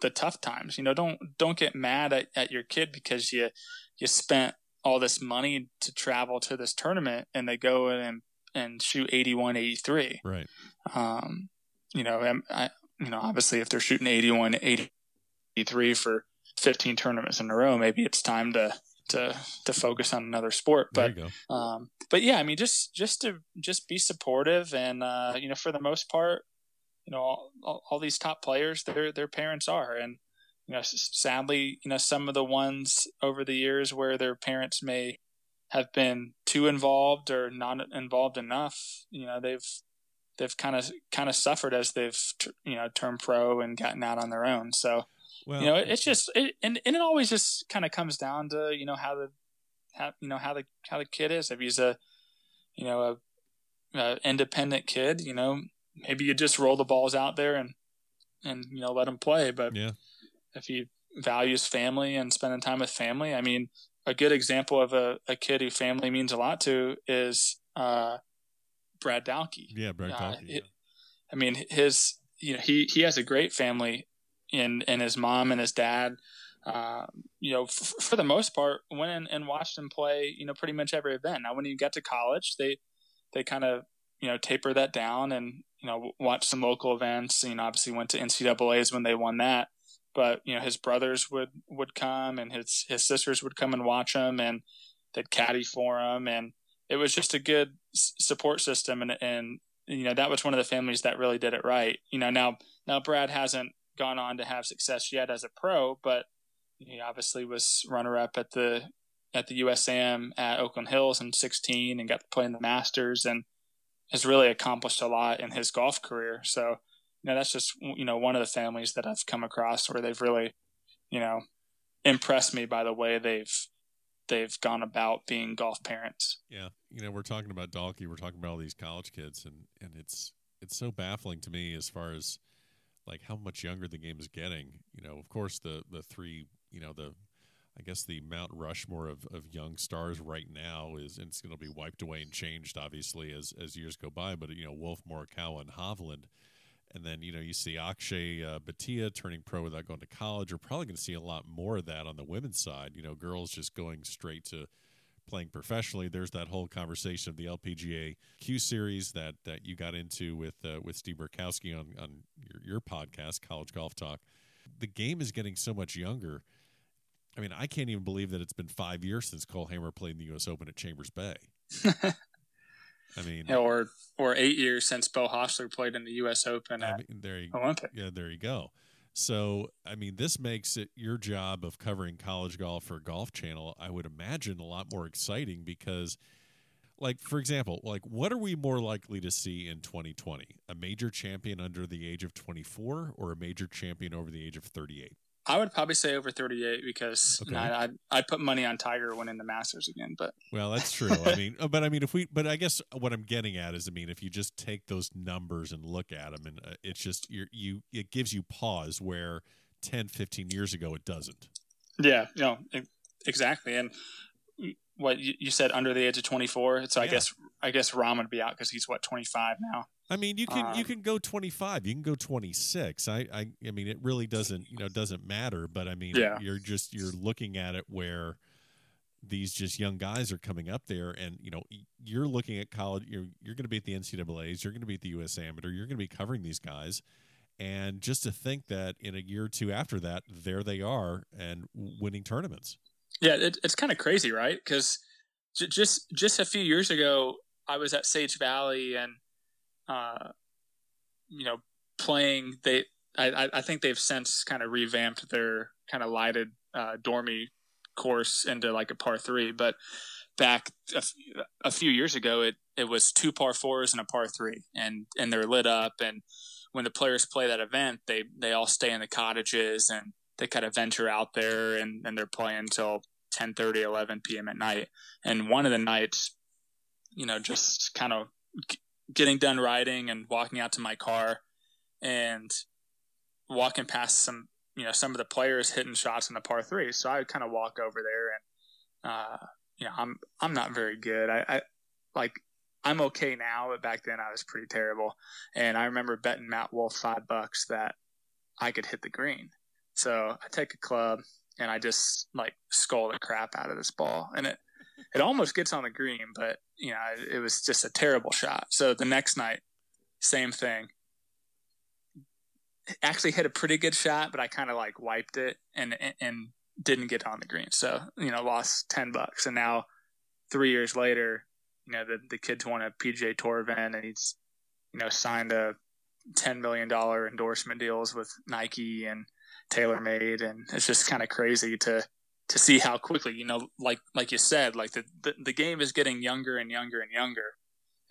the tough times. You know, don't don't get mad at, at your kid because you you spent all this money to travel to this tournament and they go in and and shoot 81 83 right. Um you know I, you know obviously if they're shooting 81 83 for 15 tournaments in a row maybe it's time to to to focus on another sport. But um but yeah i mean just just to just be supportive and uh you know for the most part you know all, all, all these top players their their parents are. And you know sadly you know some of the ones over the years where their parents may have been too involved or not involved enough you know they've they've kind of kind of suffered as they've you know turned pro and gotten out on their own. So well, you know it's just it, and, and it always just kind of comes down to you know how the how you know how the how the kid is. If he's a you know a, a independent kid you know maybe you just roll the balls out there and and you know let him play. But yeah if he values family and spending time with family. I mean, a good example of a, a kid who family means a lot to is uh, Brad Dalke. Yeah, Brad uh, Dalke. Yeah. I mean, his you know he he has a great family in in his mom and his dad. Uh, you know, f- for the most part, went and watched him play. You know, pretty much every event. Now, when he got to college, they they kind of you know taper that down and you know watch some local events. You know, obviously went to NCAA's when they won that but you know his brothers would would come and his his sisters would come and watch him and they'd caddy for him. And it was just a good support system. And and you know that was one of the families that really did it right. You know now now Brad hasn't gone on to have success yet as a pro but he obviously was runner up at the at the USAM at Oakland Hills in 16 and got to play in the Masters and has really accomplished a lot in his golf career. So you know, that's just you know one of the families that I've come across where they've really, you know, impressed me by the way they've they've gone about being golf parents. Yeah, you know, we're talking about Dalke, we're talking about all these college kids, and and it's it's so baffling to me as far as like how much younger the game is getting. You know, of course the the three, you know, the I guess the Mount Rushmore of, of young stars right now is and it's going to be wiped away and changed obviously as as years go by. But you know, Wolff, Morikawa, and Hovland and then, you know, you see Akshay uh, Bhatia turning pro without going to college. We're probably going to see a lot more of that on the women's side. You know, girls just going straight to playing professionally. There's that whole conversation of the LPGA Q series that, that you got into with uh, with Steve Burkowski on, on your, your podcast, College Golf Talk. The game is getting so much younger. I mean, I can't even believe that it's been five years since Cole Hammer played in the U.S. Open at Chambers Bay. I mean, or or eight years since Beau Hossler played in the U.S. Open I mean, there you, Olympic. Yeah, there you go. So, I mean, this makes it your job of covering college golf for Golf Channel. I would imagine a lot more exciting because, like, for example, like, what are we more likely to see in 2020? A major champion under the age of 24 or a major champion over the age of 38? I would probably say over 38 because okay. you know, I'd, I'd put money on Tiger winning the Masters again. But well, that's true. I mean, but I mean, if we, but I guess what I'm getting at is, I mean, if you just take those numbers and look at them, and uh, it's just you you it gives you pause where 10, 15 years ago it doesn't. Yeah, you know, exactly. And what you said under the age of 24. So I guess I guess Rahm would be out because he's what 25 now. I mean, you can um, you can go 25, you can go 26. I, I I mean, it really doesn't you know doesn't matter. But I mean, yeah. you're just you're looking at it where these just young guys are coming up there, and you know you're looking at college. You're you're going to be at the NCAA's, you're going to be at the U.S. Amateur, you're going to be covering these guys, and just to think that in a year or two after that, there they are and winning tournaments. Yeah, it, it's kind of crazy, right? Because j- just just a few years ago, I was at Sage Valley and uh, you know, playing. They, I, I think they've since kind of revamped their kind of lighted uh, dormy course into like a par three. But back a, f- a few years ago, it it was two par fours and a par three, and and they're lit up. And when the players play that event, they they all stay in the cottages and they kind of venture out there and, and they're playing until 10 30 11 p.m at night and one of the nights you know just kind of getting done riding and walking out to my car and walking past some you know some of the players hitting shots in the par three. So I would kind of walk over there and uh, you know I'm I'm not very good. I, I like I'm okay now, but back then I was pretty terrible. And I remember betting Matt Wolff five bucks that I could hit the green. So I take a club and I just like skull the crap out of this ball, and it it almost gets on the green, but you know it, it was just a terrible shot. So the next night, same thing. Actually hit a pretty good shot, but I kind of like wiped it and, and and didn't get on the green. So you know lost ten bucks, and now three years later, you know the the kid's won a PGA Tour event, and he's you know signed a ten million dollar endorsement deals with Nike and TaylorMade, and it's just kind of crazy to to see how quickly you know like like you said like the, the the game is getting younger and younger and younger,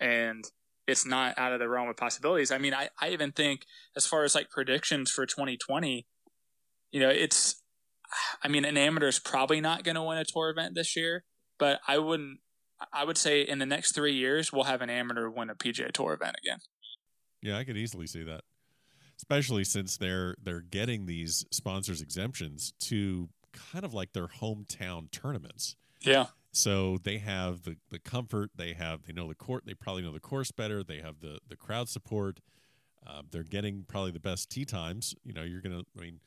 and it's not out of the realm of possibilities. I mean, I, I even think as far as like predictions for 2020, you know, it's, I mean, an amateur is probably not going to win a tour event this year, but I wouldn't, I would say in the next three years, we'll have an amateur win a PGA tour event again. Yeah, I could easily see that, especially since they're, they're getting these sponsors exemptions to kind of like their hometown tournaments. Yeah. So they have the, the comfort, they have they know the court, they probably know the course better, they have the the crowd support. Uh, they're getting probably the best tee times. You know, you're gonna, I mean,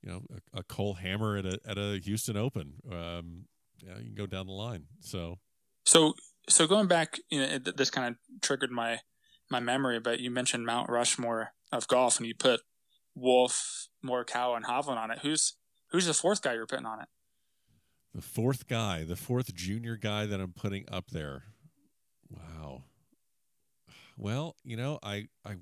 you know, a, a Cole Hammer at a at a Houston Open. Um, yeah, you can go down the line. So, so so going back, you know, it, this kind of triggered my my memory. But you mentioned Mount Rushmore of golf, and you put Wolff, Morikawa, and Hovland on it. Who's who's the fourth guy you're putting on it? The fourth guy, the fourth junior guy that I'm putting up there. Wow. Well, you know, I, I,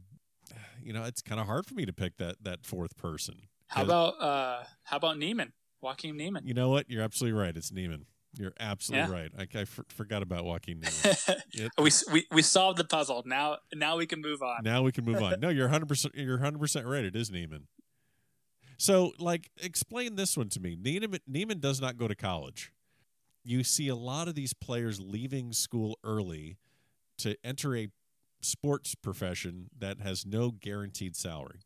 you know, it's kind of hard for me to pick that that fourth person. How about uh how about Niemann, Joaquin Niemann? You know what? You're absolutely right. It's Niemann. You're absolutely yeah. right. I, I f- forgot about Joaquin Niemann. it, we, we we solved the puzzle. Now now we can move on. Now we can move on. No, you're 100. percent You're 100 percent right. It is Niemann. So, like, explain this one to me. Niemann, Niemann does not go to college. You see a lot of these players leaving school early to enter a sports profession that has no guaranteed salary.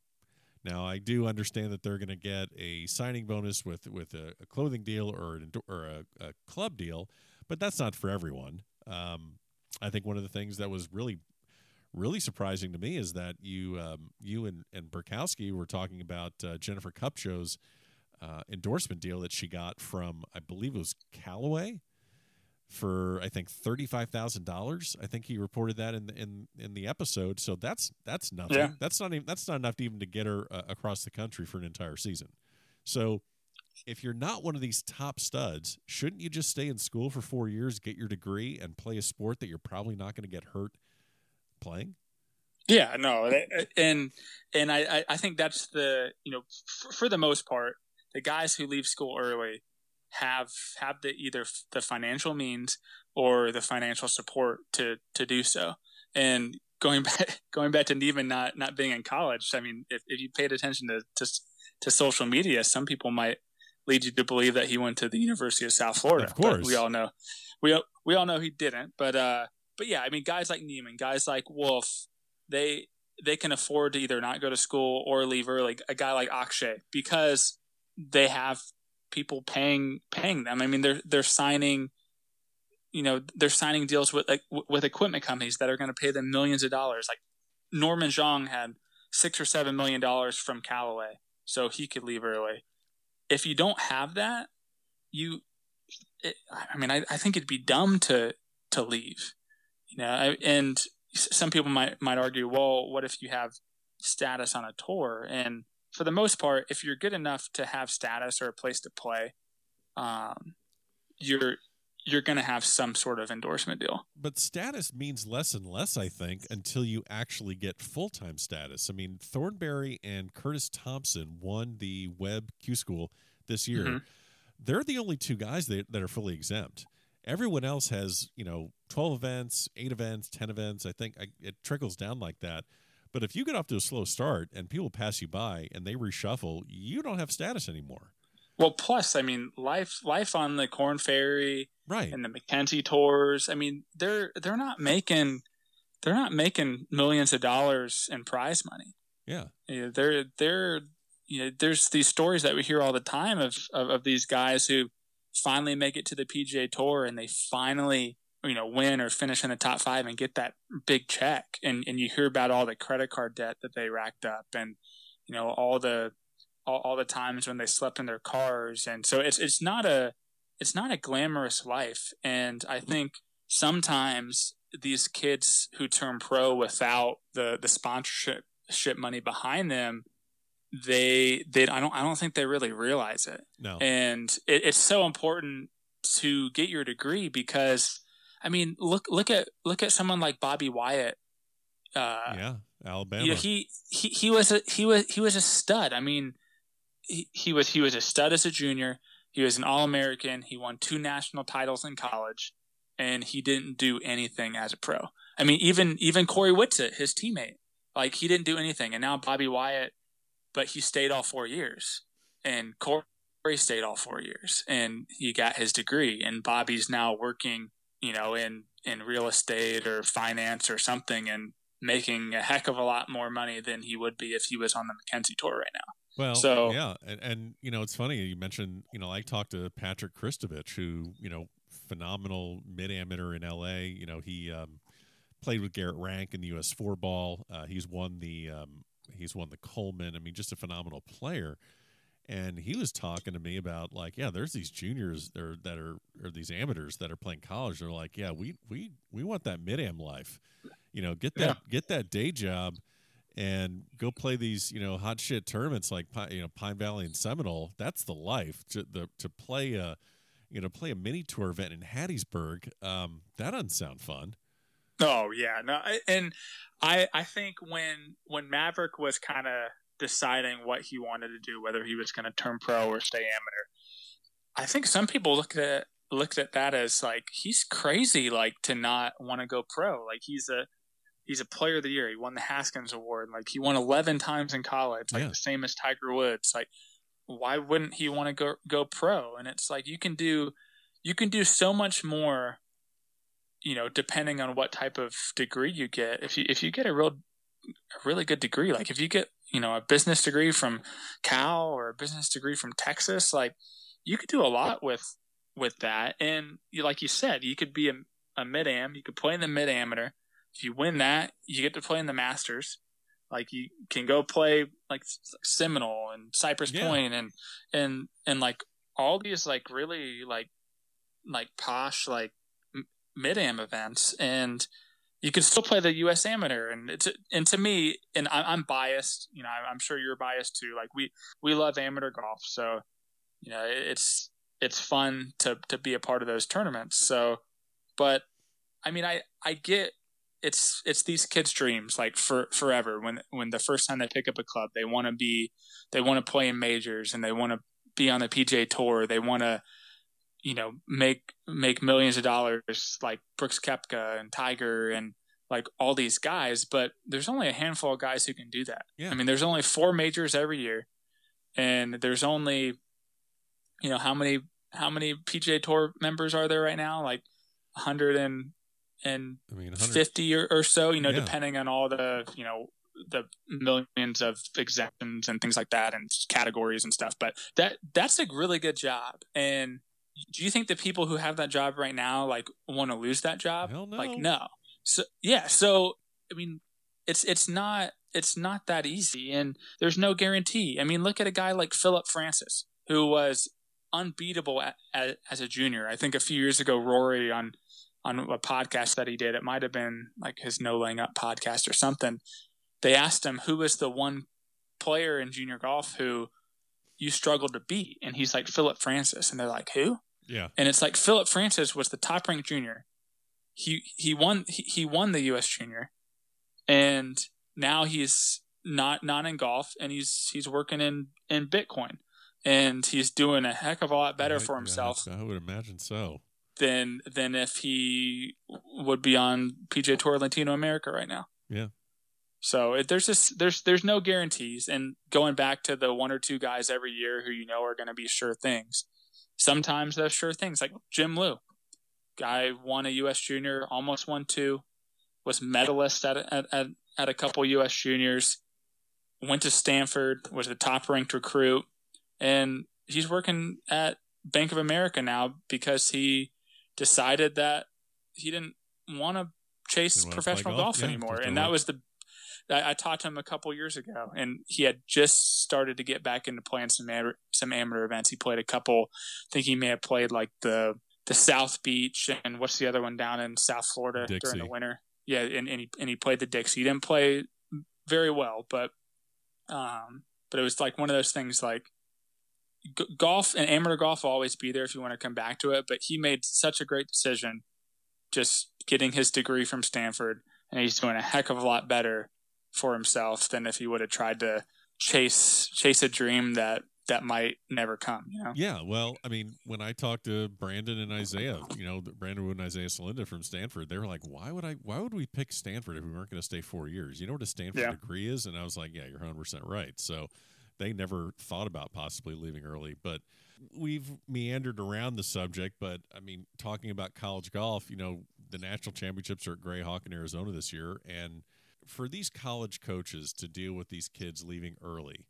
Now, I do understand that they're going to get a signing bonus with with a, a clothing deal or an, or a, a, club deal, but that's not for everyone. Um, I think one of the things that was really really surprising to me is that you um, you and, and Burkowski were talking about uh, Jennifer Kupcho's uh, endorsement deal that she got from I believe it was Callaway for I think thirty five thousand dollars. I think he reported that in the, in in the episode. So that's that's nothing. Yeah. That's not even that's not enough to even to get her uh, across the country for an entire season. So if you're not one of these top studs, shouldn't you just stay in school for four years, get your degree, and play a sport that you're probably not going to get hurt playing. Yeah, no, and and I I think that's the you know for, for the most part the guys who leave school early have have the either the financial means or the financial support to to do so. And going back going back to Niemann not not being in college, I mean, if, if you paid attention to, to to social media, some people might lead you to believe that he went to the University of South Florida. Of course, we all know we we all know he didn't. But uh, but yeah, I mean, guys like Niemann, guys like Wolff, they they can afford to either not go to school or leave early. A guy like Akshay because they have people paying paying them. I mean, they're they're signing, you know, they're signing deals with like with equipment companies that are going to pay them millions of dollars. Like Norman Xiong had six or seven million dollars from Callaway, so he could leave early. If you don't have that, you, it, I mean, I, I think it'd be dumb to to leave. You know, and some people might might argue, well, what if you have status on a tour? And for the most part, if you're good enough to have status or a place to play, um, you're you're going to have some sort of endorsement deal. But status means less and less, I think, until you actually get full time status. I mean, Thornberry and Curtis Thompson won the Webb Q School this year. Mm-hmm. They're the only two guys that, that are fully exempt. Everyone else has, you know, 12 events, eight events, 10 events. I think I, it trickles down like that. But if you get off to a slow start and people pass you by and they reshuffle, you don't have status anymore. Well, plus, I mean, life life on the Korn Ferry, right, and the Mackenzie tours. I mean, they're they're not making they're not making millions of dollars in prize money. Yeah, yeah they're they're you know, there's these stories that we hear all the time of, of, of these guys who finally make it to the PGA Tour and they finally you know win or finish in the top five and get that big check and and you hear about all the credit card debt that they racked up and you know all the all, all the times when they slept in their cars and so it's it's not a it's not a glamorous life and i think sometimes these kids who turn pro without the the sponsorship ship money behind them they they I don't I don't think they really realize it. No. And it, it's so important to get your degree because I mean look look at look at someone like Bobby Wyatt. Uh, yeah, Alabama. You know, he he he was a he was he was a stud. I mean, he, he was he was a stud as a junior. He was an All American. He won two national titles in college, and he didn't do anything as a pro. I mean, even even Cory Whitsett, his teammate, like he didn't do anything. And now Bobby Wyatt but he stayed all four years, and Corey stayed all four years, and he got his degree. And Bobby's now working, you know, in in real estate or finance or something, and making a heck of a lot more money than he would be if he was on the Mackenzie Tour right now. Well, so yeah, and, and you know it's funny you mentioned you know I talked to Patrick Christovich, who you know phenomenal mid amateur in L.A. You know he um, played with Garrett Rank in the U.S. four ball. Uh, he's won the um, He's won the Coleman. I mean, just a phenomenal player. And he was talking to me about like, yeah, there's these juniors that are, that are or these amateurs that are playing college. They're like, yeah, we we we want that mid am life. You know, get that yeah. get that day job and go play these you know hot shit tournaments like you know Pine Valley and Seminole. That's the life to the to play a you know play a mini tour event in Hattiesburg. Um, that doesn't sound fun. Oh yeah, no, and I I think when when Maverick was kind of deciding what he wanted to do, whether he was going to turn pro or stay amateur, I think some people looked at looked at that as like he's crazy, like to not want to go pro. Like he's a he's a player of the year. He won the Haskins Award. Like he won eleven times in college, like yeah. the same as Tiger Woods. Like why wouldn't he want to go go pro? And it's like you can do you can do so much more you know, depending on what type of degree you get, if you if you get a real a really good degree, like if you get, you know, a business degree from Cal or a business degree from Texas, like you could do a lot with with that. And you, like you said, you could be a, a mid am, you could play in the mid amateur. If you win that, you get to play in the Masters. Like you can go play like Seminole and Cypress yeah. Point and and and like all these like really like like posh like mid am events, and you can still play the U.S. Amateur. And it's and to me, and I, am biased. You know, I'm sure you're biased too. Like we we love amateur golf, so you know it's it's fun to to be a part of those tournaments. So, but I mean, I I get it's it's these kids' dreams like for forever. When when the first time they pick up a club, they want to be they want to play in majors and they want to be on the PGA Tour. They want to you know make make millions of dollars like Brooks Koepka and Tiger and like all these guys, but there's only a handful of guys who can do that. Yeah. I mean, there's only four majors every year, and there's only, you know, how many how many PGA Tour members are there right now? Like 100 and and I mean, 50 or, or, so. You know, yeah. depending on all the you know the millions of exemptions and things like that and categories and stuff. But that that's a really good job and do you think the people who have that job right now like want to lose that job? Hell no. Like no. So yeah, so I mean it's it's not it's not that easy and there's no guarantee. I mean, look at a guy like Philip Francis who was unbeatable at, at, as a junior. I think a few years ago Rory on on a podcast that he did, it might have been like his No Laying Up podcast or something. They asked him who was the one player in junior golf who you struggle to beat? And he's like, Philip Francis. And they're like, who? Yeah. And it's like Philip Francis was the top ranked junior. He he won he, he won the US junior. And now he's not not in golf and he's he's working in in Bitcoin. And he's doing a heck of a lot better for himself. I would imagine so. Than than if he would be on PGA Tour Latino America right now. Yeah. So it, there's just there's there's no guarantees, and going back to the one or two guys every year who you know are going to be sure things. Sometimes those sure things, like Jim Liu, guy won a U.S. Junior, almost won two, was medalist at at at, at a couple U.S. Juniors. went to Stanford, was the top ranked recruit, and he's working at Bank of America now because he decided that he didn't want to chase professional golf, golf yeah, anymore, and that was the. I, I, talked to him a couple years ago, and he had just started to get back into playing some amateur, some amateur events. He played a couple. I think he may have played like the the South Beach and what's the other one down in South Florida Dixie. during the winter. Yeah, and, and he and he played the Dixie. He didn't play very well, but um, but it was like one of those things like g- golf and amateur golf will always be there if you want to come back to it. But he made such a great decision, just getting his degree from Stanford, and he's doing a heck of a lot better for himself than if he would have tried to chase chase a dream that that might never come. You know? Yeah. Well, I mean, when I talked to Brandon and Isaiah, you know, Brandon Wood and Isaiah Salinda from Stanford, they were like, "Why would I? Why would we pick Stanford if we weren't going to stay four years? You know what a Stanford yeah. degree is?" And I was like, "Yeah, you're 100 percent right." So they never thought about possibly leaving early, but we've meandered around the subject. But I mean, talking about college golf, you know, the national championships are at Grayhawk in Arizona this year, and for these college coaches to deal with these kids leaving early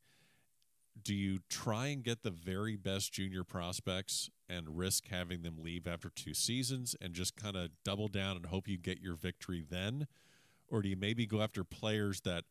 do you try and get the very best junior prospects and risk having them leave after two seasons and just kind of double down and hope you get your victory then? Or do you maybe go after players that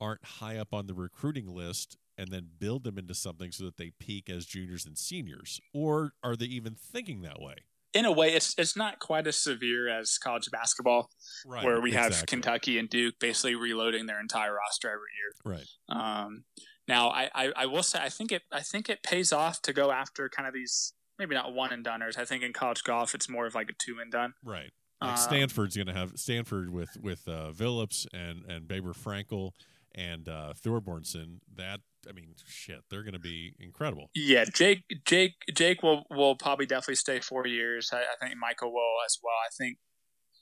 aren't high up on the recruiting list and then build them into something so that they peak as juniors and seniors? Or are they even thinking that way? In a way, it's it's not quite as severe as college basketball, right, where we exactly. have Kentucky and Duke basically reloading their entire roster every year. Right. Um, now, I, I, I will say I think it I think it pays off to go after kind of these maybe not one and doneers. I think in college golf it's more of like a two and done. Right. Like um, Stanford's going to have Stanford with with uh, Vilips and and Baber Frankel and uh, Thorbjornsen. That I mean, shit, they're going to be incredible. Yeah, Jake Jake Jake will will probably definitely stay four years. I, I think Michael will as well. I think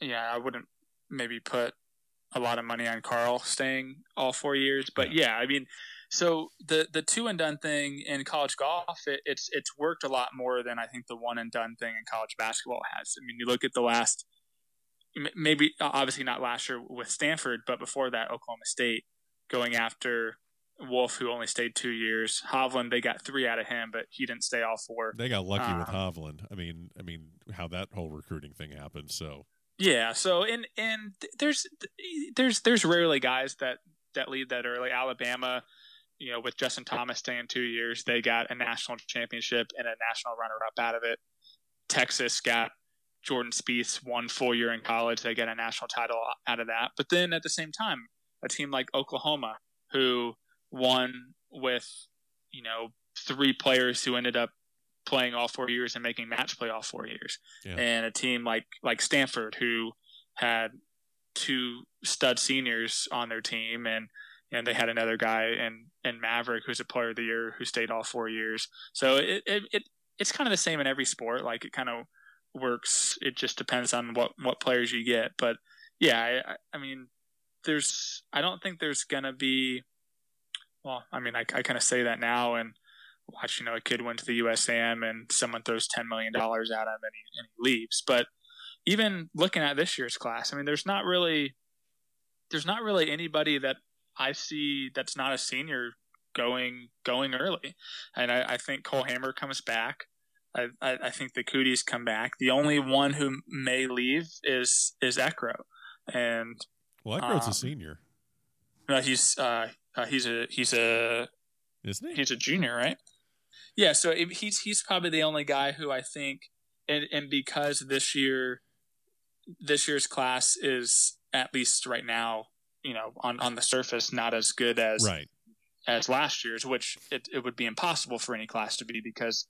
yeah, I wouldn't maybe put a lot of money on Karl staying all four years, but yeah, yeah I mean so the the two and done thing in college golf, it, it's it's worked a lot more than I think the one and done thing in college basketball has. I mean, you look at the last, maybe obviously not last year with Stanford, but before that, Oklahoma State going after Wolff, who only stayed two years. Hovland, they got three out of him, but he didn't stay all four. They got lucky um, with Hovland. I mean, I mean, how that whole recruiting thing happened. So yeah, so and and there's there's there's rarely guys that that lead that early. Alabama you know, with Justin Thomas staying two years, they got a national championship and a national runner up out of it. Texas got Jordan Spieth one full year in college. They get a national title out of that. But then at the same time, a team like Oklahoma, who won with, you know, three players who ended up playing all four years and making match play all four years. Yeah. And a team like like Stanford who had two stud seniors on their team and and they had another guy and in Maverick who's a player of the year who stayed all four years. So it it, it it's kind of the same in every sport. Like it kind of works. It just depends on what what players you get. But yeah, I, I mean, there's I don't think there's gonna be. Well, I mean, I, I kind of say that now and watch, you know, a kid went to the USAM and someone throws ten million dollars at him and he, and he leaves. But even looking at this year's class, I mean, there's not really there's not really anybody that I see that's not a senior going going early, and I, I think Cole Hammer comes back. I, I, I, think the Cooties come back. The only one who may leave is is Eckroat, and well, Eckroat's um, a senior. No, he's uh, uh, he's a he's a isn't he? He's a junior, right? Yeah, so he's he's probably the only guy who I think, and and because this year, this year's class is at least right now you know on on the surface not as good as right. as last year's, which it, it would be impossible for any class to be because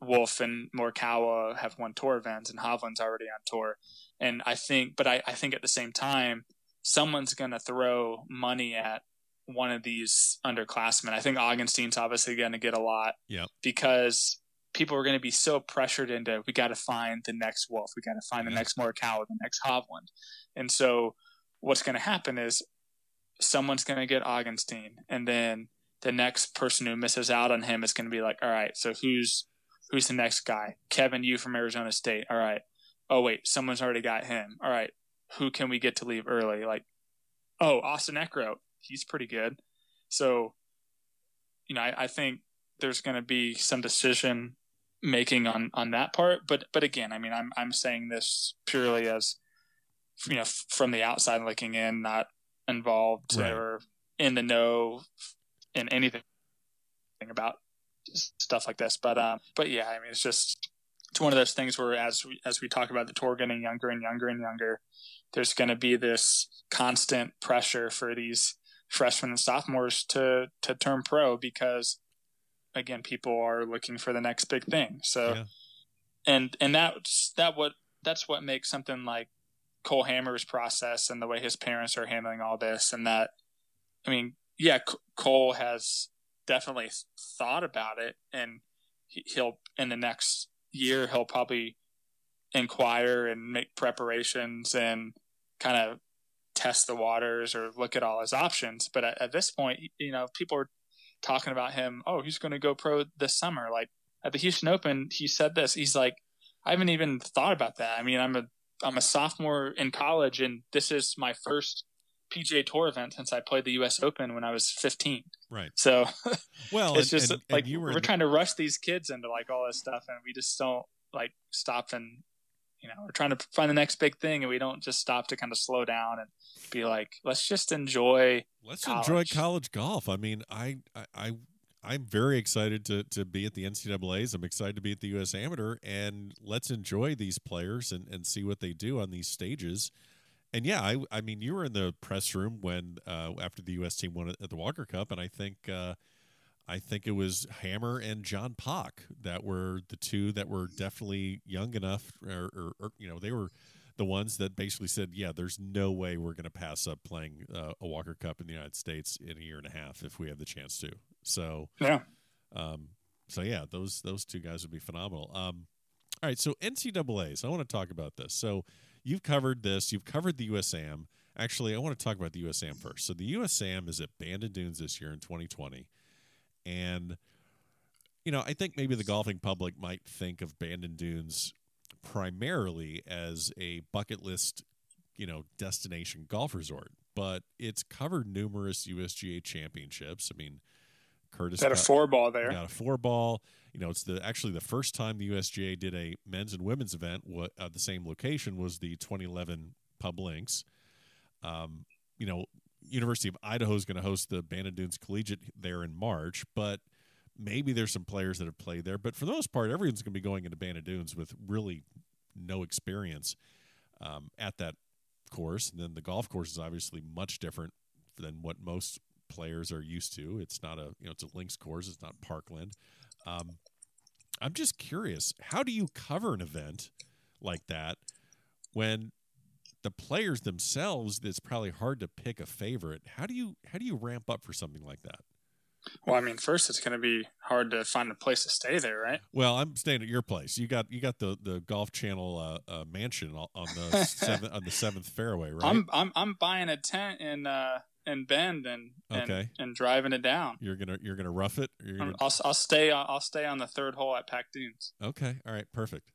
Wolff and Morikawa have won tour events and Hovland's already on tour, and I think, but I, I think at the same time someone's going to throw money at one of these underclassmen. I think Augenstein's obviously going to get a lot, yeah, because people are going to be so pressured into we got to find the next Wolff, we got to find the next Morikawa, the next Hovland, and so what's going to happen is someone's going to get Augenstein, and then the next person who misses out on him is going to be like, all right, so who's who's the next guy? Kevin Yu from Arizona State. All right. Oh wait, someone's already got him. All right, who can we get to leave early? Like, oh, Austin Eckroat, he's pretty good. So, you know, I, I think there's going to be some decision making on on that part. But but again, I mean, I'm I'm saying this purely as you know from the outside looking in, not involved right. or in the know in anything about stuff like this. But um, but yeah, I mean, it's just it's one of those things where as we, as we talk about the tour getting younger and younger and younger, there's going to be this constant pressure for these freshmen and sophomores to to turn pro because again people are looking for the next big thing so yeah. and and that's that what that's what makes something like cole hammer's process and the way his parents are handling all this and that i mean yeah C- cole has definitely thought about it and he'll in the next year he'll probably inquire and make preparations and kind of test the waters or look at all his options but at, at this point you know people are talking about him. Oh, he's going to go pro this summer. Like at the Houston Open, he said this. He's like, I haven't even thought about that. I mean, I'm a I'm a sophomore in college, and this is my first PGA Tour event since I played the U.S. Open when I was 15. Right. So, well, it's and, just and, like and we're the... trying to rush these kids into like all this stuff, and we just don't like stop and you know we're trying to find the next big thing, and we don't just stop to kind of slow down and be like, let's just enjoy. Let's college. enjoy college golf. I mean, I, I, I am very excited to to be at the NCAA's. I'm excited to be at the U.S. Amateur, and let's enjoy these players and and see what they do on these stages. And yeah, I I mean, you were in the press room when uh, after the U.S. team won at the Walker Cup, and I think. Uh, I think it was Hammer and John Pak that were the two that were definitely young enough, or, or, or you know, they were the ones that basically said, "Yeah, there's no way we're going to pass up playing uh, a Walker Cup in the United States in a year and a half if we have the chance to." So yeah, um, so yeah, those those two guys would be phenomenal. Um, all right, so NCAA's. I want to talk about this. So you've covered this. You've covered the USAM. Actually, I want to talk about the USAM first. So the USAM is at Bandon Dunes this year in 2020, and you know, I think maybe the golfing public might think of Bandon Dunes primarily as a bucket list, you know, destination golf resort, but it's covered numerous USGA championships. I mean, Curtis got a four ball there. Got a four ball. You know, it's the actually the first time the USGA did a men's and women's event at the same location was the 2011 Pub Links. Um, you know, University of Idaho is going to host the Bandon Dunes Collegiate there in March, but maybe there's some players that have played there, but for the most part, everyone's going to be going into Bandon Dunes with really no experience um, at that course. And then the golf course is obviously much different than what most players are used to. It's not a you know it's a links course. It's not Parkland. Um, I'm just curious, how do you cover an event like that when the players themselves? It's probably hard to pick a favorite. How do you how do you ramp up for something like that? Well, I mean, first it's going to be hard to find a place to stay there, right? Well, I'm staying at your place. You got you got the, the Golf Channel uh, uh, mansion on the seventh on the seventh fairway, right? I'm I'm I'm buying a tent in uh in Bend and okay. and, and driving it down. You're gonna you're gonna rough it. Gonna... I'll I'll stay I'll stay on the third hole at Pac Dunes. Okay, all right, perfect.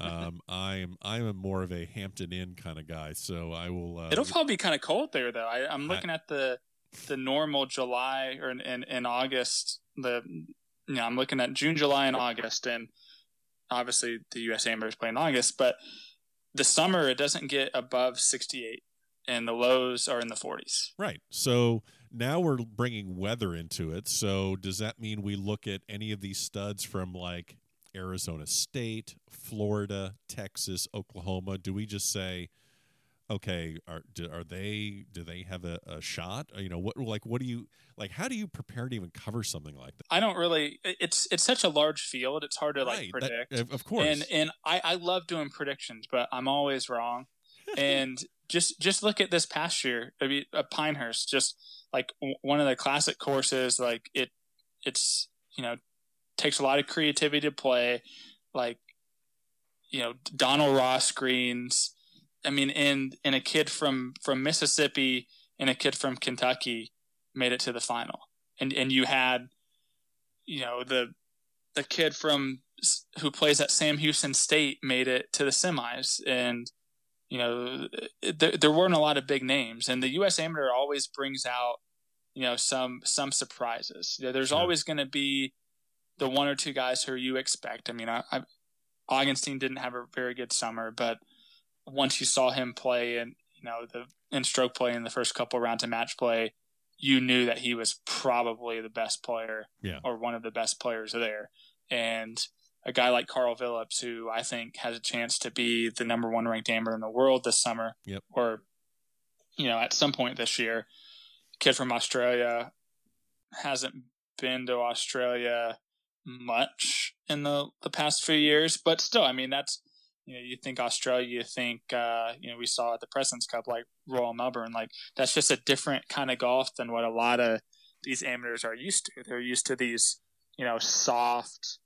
Um, I'm I'm more of a Hampton Inn kind of guy, so I will. Uh, It'll probably be kind of cold there, though. I, I'm looking I, at the the normal July or in, in, in August, the you know, I'm looking at June, July, and August, and obviously the U.S. Amber is playing August, but the summer it doesn't get above 68, and the lows are in the 40s. Right. So now we're bringing weather into it. So does that mean we look at any of these studs from like Arizona State, Florida, Texas, Oklahoma? Do we just say? okay are do, are they do they have a, a shot you know what like what do you like how do you prepare to even cover something like that i don't really it's it's such a large field it's hard to right, like predict that, of course and and i i love doing predictions but i'm always wrong and just just look at this past year I mean, uh, pinehurst just like one of the classic courses like it it's you know takes a lot of creativity to play like you know donald ross greens I mean, and and a kid from from Mississippi and a kid from Kentucky made it to the final, and and you had, you know, the the kid from who plays at Sam Houston State made it to the semis, and you know, there, there weren't a lot of big names, and the U.S. Amateur always brings out you know some some surprises. You know, there's Sure. always going to be the one or two guys who you expect. I mean, I, I Augenstein didn't have a very good summer, but once you saw him play and you know the in stroke play in the first couple rounds of match play, you knew that he was probably the best player Yeah. or one of the best players there. And a guy like Karl Vilips, who I think has a chance to be the number one ranked amateur in the world this summer, Yep. or you know at some point this year, kid from Australia hasn't been to Australia much in the the past few years, but still, I mean that's you know you think Australia, you think uh, you know we saw at the Presidents Cup like Royal Melbourne, like that's just a different kind of golf than what a lot of these amateurs are used to. They're used to these you know soft,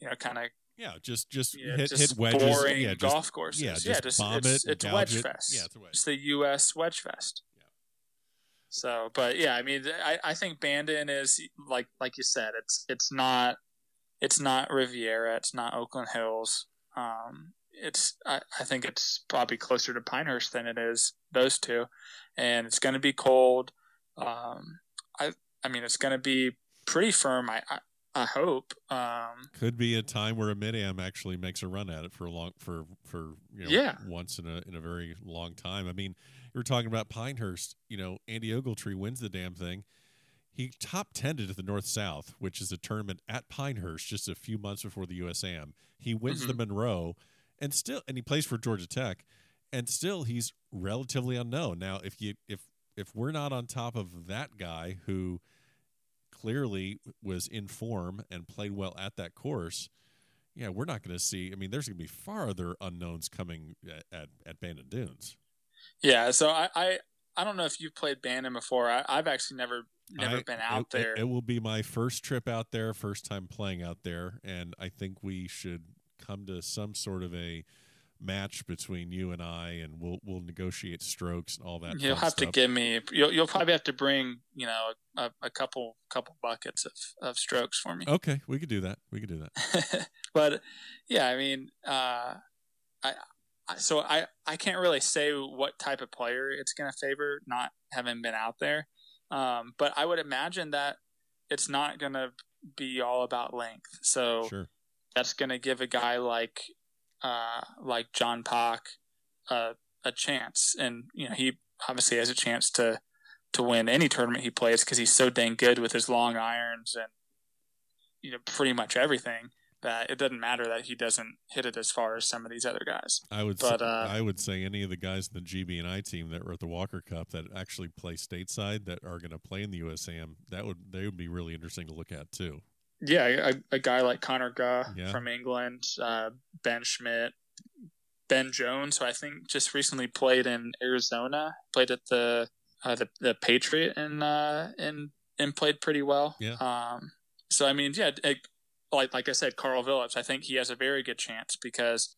you know kind of Yeah, just just yeah, hit just hit wedges. boring yeah, just, golf courses. yeah, Yeah, just just, bomb it's, it, it's wedge it. fest. Yeah, it's wedge. It's the U.S. Wedge Fest. So, but yeah, I mean, I, I think Bandon is like like you said, it's it's not it's not Riviera, it's not Oakland Hills. Um, it's I, I think it's probably closer to Pinehurst than it is those two, and it's going to be cold. Um, I I mean, it's going to be pretty firm. I I, I hope. Um, could be a time where a mid am actually makes a run at it for a long for for you know Yeah. once in a in a very long time. I mean, were talking about Pinehurst. You know, Andy Ogletree wins the damn thing. He top tended at the North South, which is a tournament at Pinehurst just a few months before the USAM. He wins the mm-hmm. Monroe, and still, and he plays for Georgia Tech, and still he's relatively unknown. Now, if you if if we're not on top of that guy who clearly was in form and played well at that course, yeah, we're not going to see. I mean, there's going to be far other unknowns coming at at, at Bandon Dunes. Yeah, so I, I I don't know if you've played Bandon before. I, I've actually never never I- been out it, there. It, it will be my first trip out there, first time playing out there, and I think we should come to some sort of a match between you and I, and we'll we'll negotiate strokes and all that. You'll have to give me. You'll, you'll probably have to bring you know a, a couple couple buckets of, of strokes for me. Okay, we could do that. We could do that. but yeah, I mean, uh, I so I I can't really say what type of player it's going to favor, not having been out there. Um, but I would imagine that it's not going to be all about length. So Sure. that's going to give a guy like uh, like John Pak uh, a chance, and you know he obviously has a chance to to win any tournament he plays because he's so dang good with his long irons and you know pretty much everything that it doesn't matter that he doesn't hit it as far as some of these other guys. I would But, say, uh, I would say any of the guys in the GB and I team that were at the Walker Cup that actually play stateside that are going to play in the USAM that would they would be really interesting to look at too. Yeah, a, a guy like Connor Guh Yeah. from England, uh, Ben Schmidt, Ben Jones, who I think just recently played in Arizona, played at the uh, the, the Patriot and uh, and and played pretty well. Yeah. Um, so I mean, yeah, it, like like I said, Karl Vilips, I think he has a very good chance because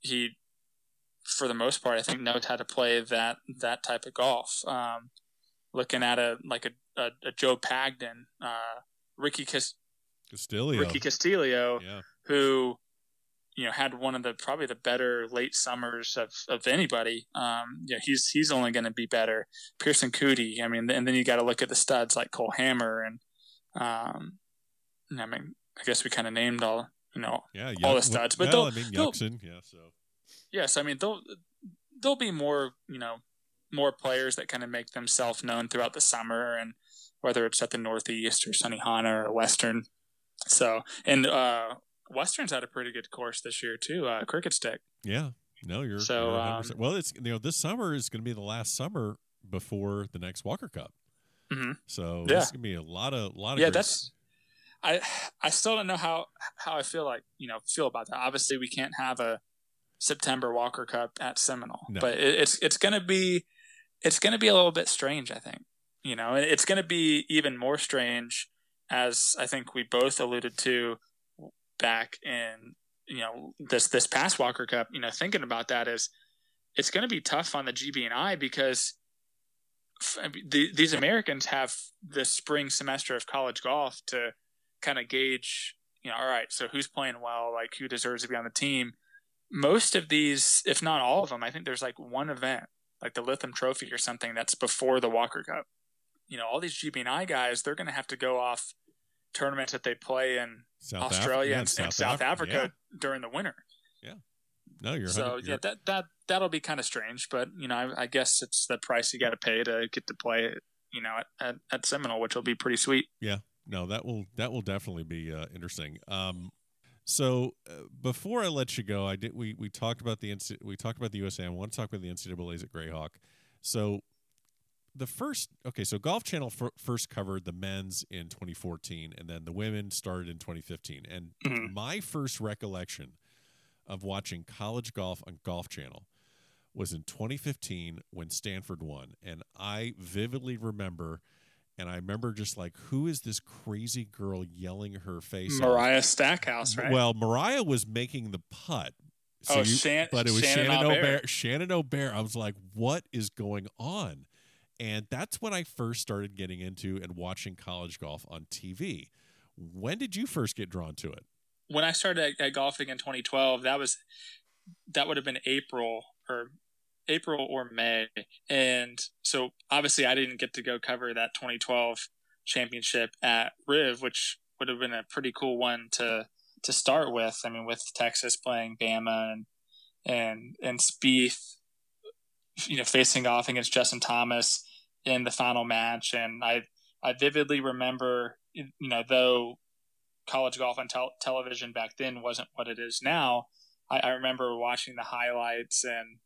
he, for the most part, I think knows how to play that that type of golf. Um, looking at a like a a, a Joe Pagdin, uh, Ricky Cas- Castillo. Ricky Castillo, yeah. who you know had one of the probably the better late summers of, of anybody. Um, yeah, he's he's only going to be better. Pierceson Coody, I mean, and then you got to look at the studs like Cole Hammer and um, I mean, I guess we kind of named all you know. Yeah, all the studs, but well, they'll- I mean they'll- Yuxin, yeah. So Yes, I mean there'll there'll be more you know more players that kind of make themselves known throughout the summer and whether it's at the Northeast or Sunnehanna or Western. So and uh, Western's had a pretty good course this year too. Uh, Crooked Stick. yeah, no, you're So, you're um, well. It's you know this summer is going to be the last summer before the next Walker Cup. Mhm. So Yeah. going to be a lot of lot of Yeah, that's. I I still don't know how how I feel like you know feel about that. Obviously, we can't have a September Walker Cup at Seminole, No. but it, it's it's gonna be it's gonna be a little bit strange. I think you know it's gonna be even more strange as I think we both alluded to back in you know this this past Walker Cup. You know, thinking about that is it's going to be tough on the GB and I because f- the, these Americans have the spring semester of college golf to kind of gauge, you know, all right, so who's playing well, like who deserves to be on the team. Most of these, if not all of them, I think there's like one event, like the Lytham Trophy or something, that's before the Walker Cup. you know all these GBI guys, they're going to have to go off tournaments that they play in South Australia Af- yeah, and, South and South Af- Africa during the winter. Yeah. No, you're so yeah, that that that'll be kind of strange, but you know, I, I guess it's the price you got to pay to get to play, you know, at, at, at Seminole, which will be pretty sweet. No that will that will definitely be uh, interesting. Um so uh, before i let you go i did we we talked about the we talked about the usa i want to talk about the ncaa's at Grayhawk. So the first okay so golf channel f- first covered the men's in 2014 and then the women started in 2015 and Mhm. my first recollection of watching college golf on golf channel was in 2015 when stanford won. And i vividly remember and I remember just like, who is this crazy girl yelling her face off? Mariah Stackhouse, right? Well, Mariah was making the putt. So oh, you- Shan- but it was Shannon, Shannon, Albert. Aubert. Shannon Aubert. I was like, what is going on? And that's when I first started getting into and watching college golf on TV. When did you first get drawn to it? When I started at, at golfing in 2012, that was that would have been April or April or May, and so obviously I didn't get to go cover that 2012 championship at Riv, which would have been a pretty cool one to to start with. I mean, with Texas playing Bama and and and Spieth, you know, facing off against Justin Thomas in the final match, and I I vividly remember, you know, though college golf on tel- television back then wasn't what it is now. I, I remember watching the highlights and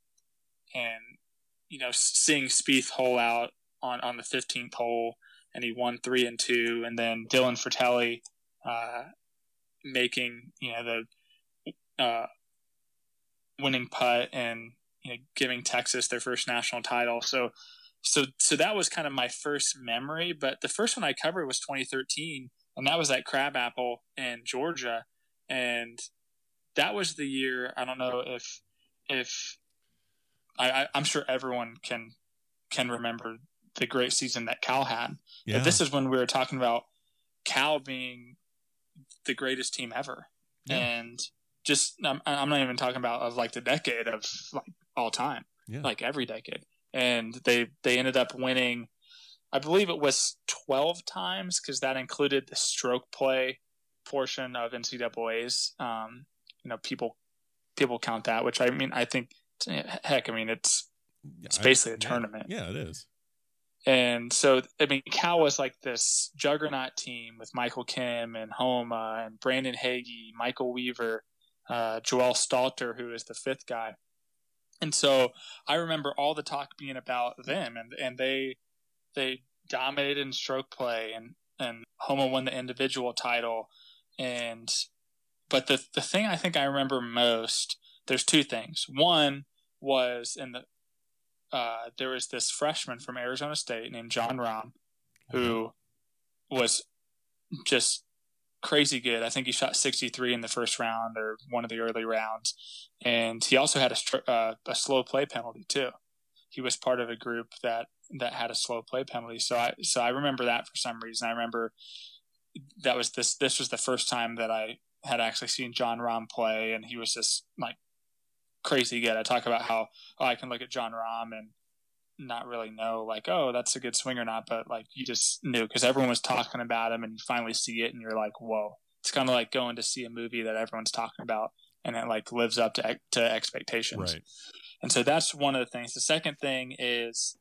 and you know seeing Spieth hole out on on the 15th hole, and he won three and two, and then Dylan Frittelli uh, making you know the uh, winning putt and you know giving Texas their first national title. So so so that was kind of my first memory. But the first one I covered was 2013, and that was at Crabapple in Georgia, and that was the year. I don't know if if I, I I'm sure everyone can can remember the great season that Cal had. Yeah. But this is when we were talking about Cal being the greatest team ever, Yeah. and just I'm, I'm not even talking about of like the decade of like all time, Yeah. like every decade. And they they ended up winning, I believe it was 12 times because that included the stroke play portion of NCAA's. Um, you know, people people count that, which I mean, I think heck, I mean it's it's I- basically a yeah. tournament. Yeah, it is. And so, I mean, Cal was like this juggernaut team with Michael Kim and Homa and Brandon Hagy, Michael Weaver, uh, Joel Stalter, who is the fifth guy. And so I remember all the talk being about them, and, and they they dominated in stroke play, and and Homa won the individual title, and but the the thing I think I remember most, there's two things. One was in the uh, there was this freshman from Arizona State named Jon Rahm, who was just crazy good. I think he shot 63 in the first round or one of the early rounds, and he also had a uh, a slow play penalty too. He was part of a group that that had a slow play penalty. So I so I remember that for some reason. I remember that was this this was the first time that I had actually seen Jon Rahm play, and he was just like crazy good. I talk about how oh, I can look at Jon Rahm and not really know like oh that's a good swing or not, but like you just knew because everyone was talking about him, and you finally see it, and you're like whoa. It's kind of like going to see a movie that everyone's talking about, and it like lives up to to expectations. Right. And so that's one of the things. The second thing is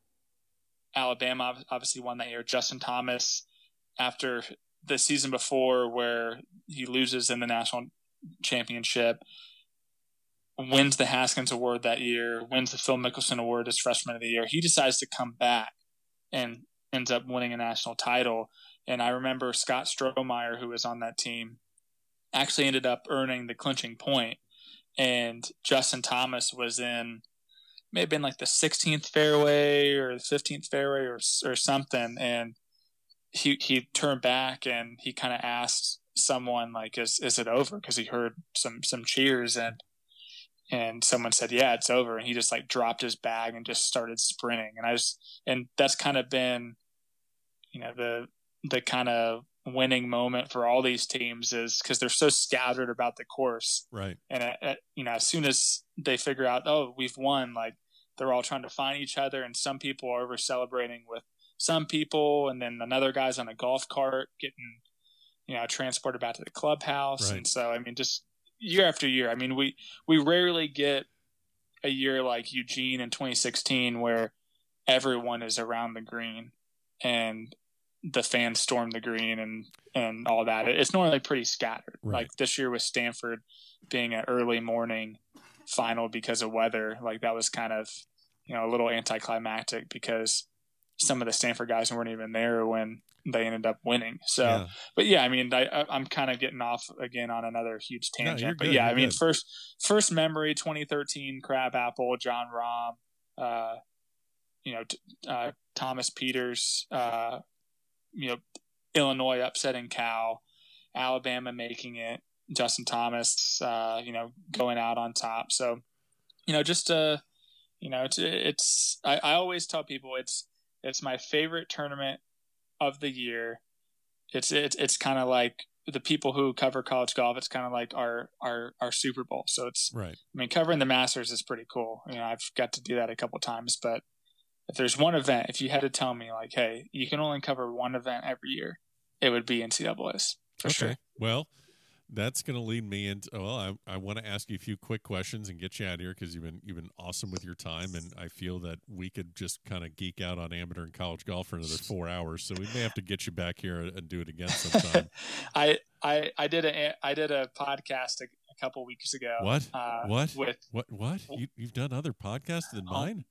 Alabama obviously won that year. Justin Thomas, after the season before where he loses in the national championship, wins the Haskins Award that year, wins the Phil Mickelson Award as freshman of the year. He decides to come back and ends up winning a national title. And I remember Scott Strohmeyer, who was on that team, actually ended up earning the clinching point. and Justin Thomas was in may have been like the 16th fairway or the 15th fairway or or something and he he turned back and he kind of asked someone like is is it over because he heard some some cheers and and someone said yeah it's over and he just like dropped his bag and just started sprinting and I just and that's kind of been you know the the kind of winning moment for all these teams is because they're so scattered about the course Right. and uh, uh, you know as soon as they figure out oh we've won like they're all trying to find each other and some people are over celebrating with some people, and then another guy's on a golf cart getting, you know, transported back to the clubhouse. Right. And so, I mean, just year after year. I mean, we we rarely get a year like Eugene in 2016 where everyone is around the green and the fans storm the green and and all that. It's normally pretty scattered. Right. Like this year with Stanford being an early morning final because of weather, like that was kind of you know a little anticlimactic because some of the Stanford guys weren't even there when they ended up winning. So, Yeah. but yeah, I mean, I, I'm kind of getting off again on another huge tangent. you're but good, yeah, I mean, good. first first memory 2013 Crab Apple, Jon Rahm, uh, you know, t- uh, Thomas Pieters, uh, you know, Illinois upsetting Cal, Alabama making it, Justin Thomas, uh, you know, going out on top. So, you know, just uh, you know, it's it's I, I always tell people it's it's my favorite tournament of the year. It's it's it's kind of like the people who cover college golf. It's kind of like our our our Super Bowl. So it's Right. I mean, covering the Masters is pretty cool. You know, I've got to do that a couple times, but if there's one event, if you had to tell me like, hey, you can only cover one event every year, it would be NCAA's for okay. sure. Well, that's going to lead me into. Well, I, I want to ask you a few quick questions and get you out of here because you've been you've been awesome with your time, and I feel that we could just kind of geek out on amateur and college golf for another four hours. So we may have to get you back here and do it again sometime. I I I did a I did a podcast a, a couple weeks ago. What? Uh, What? With what? What? You, you've done other podcasts than Oh, mine?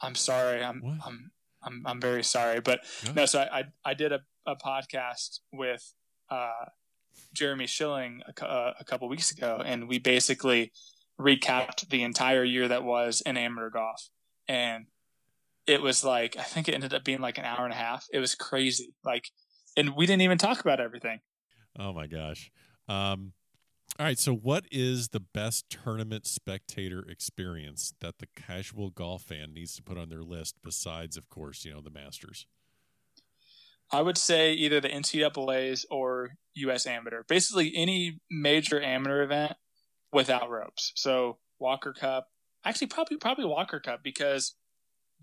I'm sorry. I'm What? I'm I'm I'm very sorry, but no. So I I, I did a, a podcast with uh, Jeremy Schilling a, uh, a couple weeks ago, and we basically recapped the entire year that was in amateur golf, and it was like I think it ended up being like an hour and a half. It was crazy, like, and we didn't even talk about everything. Oh my gosh. Um, all right. So, what is the best tournament spectator experience that the casual golf fan needs to put on their list besides, of course, you know, the Masters? I would say either the NCAA's or U.S. Amateur. Basically, any major amateur event without ropes. So Walker Cup, actually, probably probably Walker Cup because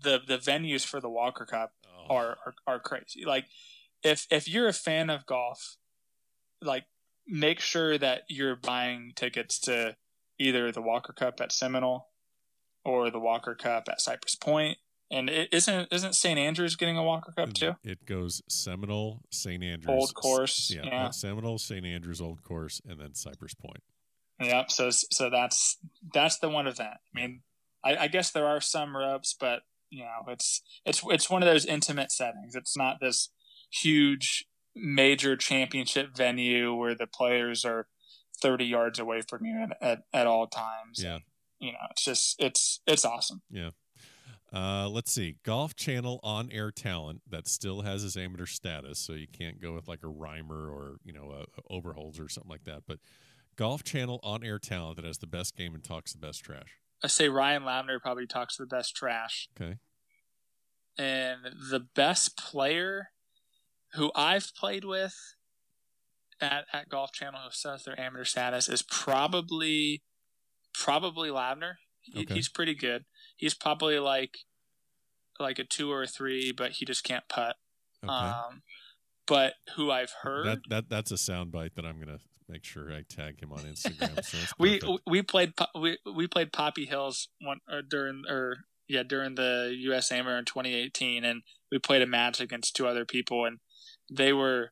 the the venues for the Walker Cup Oh, are are, are crazy. Like if if you're a fan of golf, like make sure that you're buying tickets to either the Walker Cup at Seminole or the Walker Cup at Cypress Point. And it isn't isn't St. Andrews getting a Walker Cup too? It goes Seminole, St. Andrews, Old course, yeah, yeah. Seminole, St. Andrews, Old Course, and then Cypress Point. Yep. So so that's that's the one event. I mean, I, I guess there are some ropes, but you know, it's it's it's one of those intimate settings. It's not this huge major championship venue where the players are thirty yards away from you at at, at all times. Yeah. You know, it's just it's it's awesome. Uh, let's see. Golf Channel on air talent that still has his amateur status, so you can't go with like a Rymer or you know a, a Overholds or something like that. But Golf Channel on air talent that has the best game and talks the best trash. I say Ryan Lavner probably talks the best trash. Okay. and the best player who I've played with at, at Golf Channel who says their amateur status is probably probably Lavner. He, Okay. He's pretty good. He's probably like like a two or a three, but he just can't putt. Okay. Um, but who I've heard, that that that's a soundbite that I'm gonna make sure I tag him on Instagram. so we we played we we played Poppy Hills one or during or yeah during the U.S. Amateur in 2018, and we played a match against two other people, and they were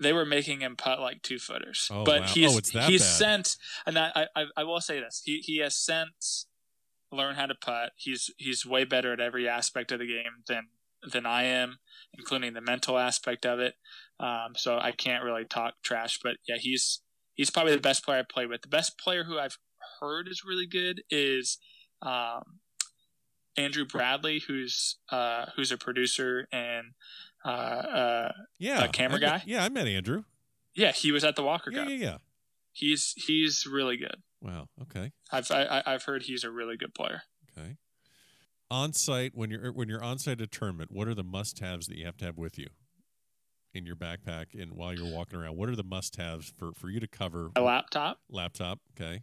they were making him putt like two footers. Oh, but wow. he's Oh, it's that he's bad. sent, and I, I I will say this: he he has since learned how to putt. He's he's way better at every aspect of the game than than I am, including the mental aspect of it. Um, so I can't really talk trash, but yeah, he's he's probably the best player I played with. The best player who I've heard is really good is um, Andrew Bradley, who's uh, who's a producer and uh, uh, yeah, a camera I met- guy? yeah, I met Andrew. yeah, he was at the Walker Yeah, Cup. yeah, yeah. He's he's really good. Wow. Okay. I've I, I've heard he's a really good player. Okay. On site when you're when you're on site at a tournament, what are the must haves that you have to have with you in your backpack and while you're walking around? What are the must haves for for you to cover? A laptop. Laptop. Okay.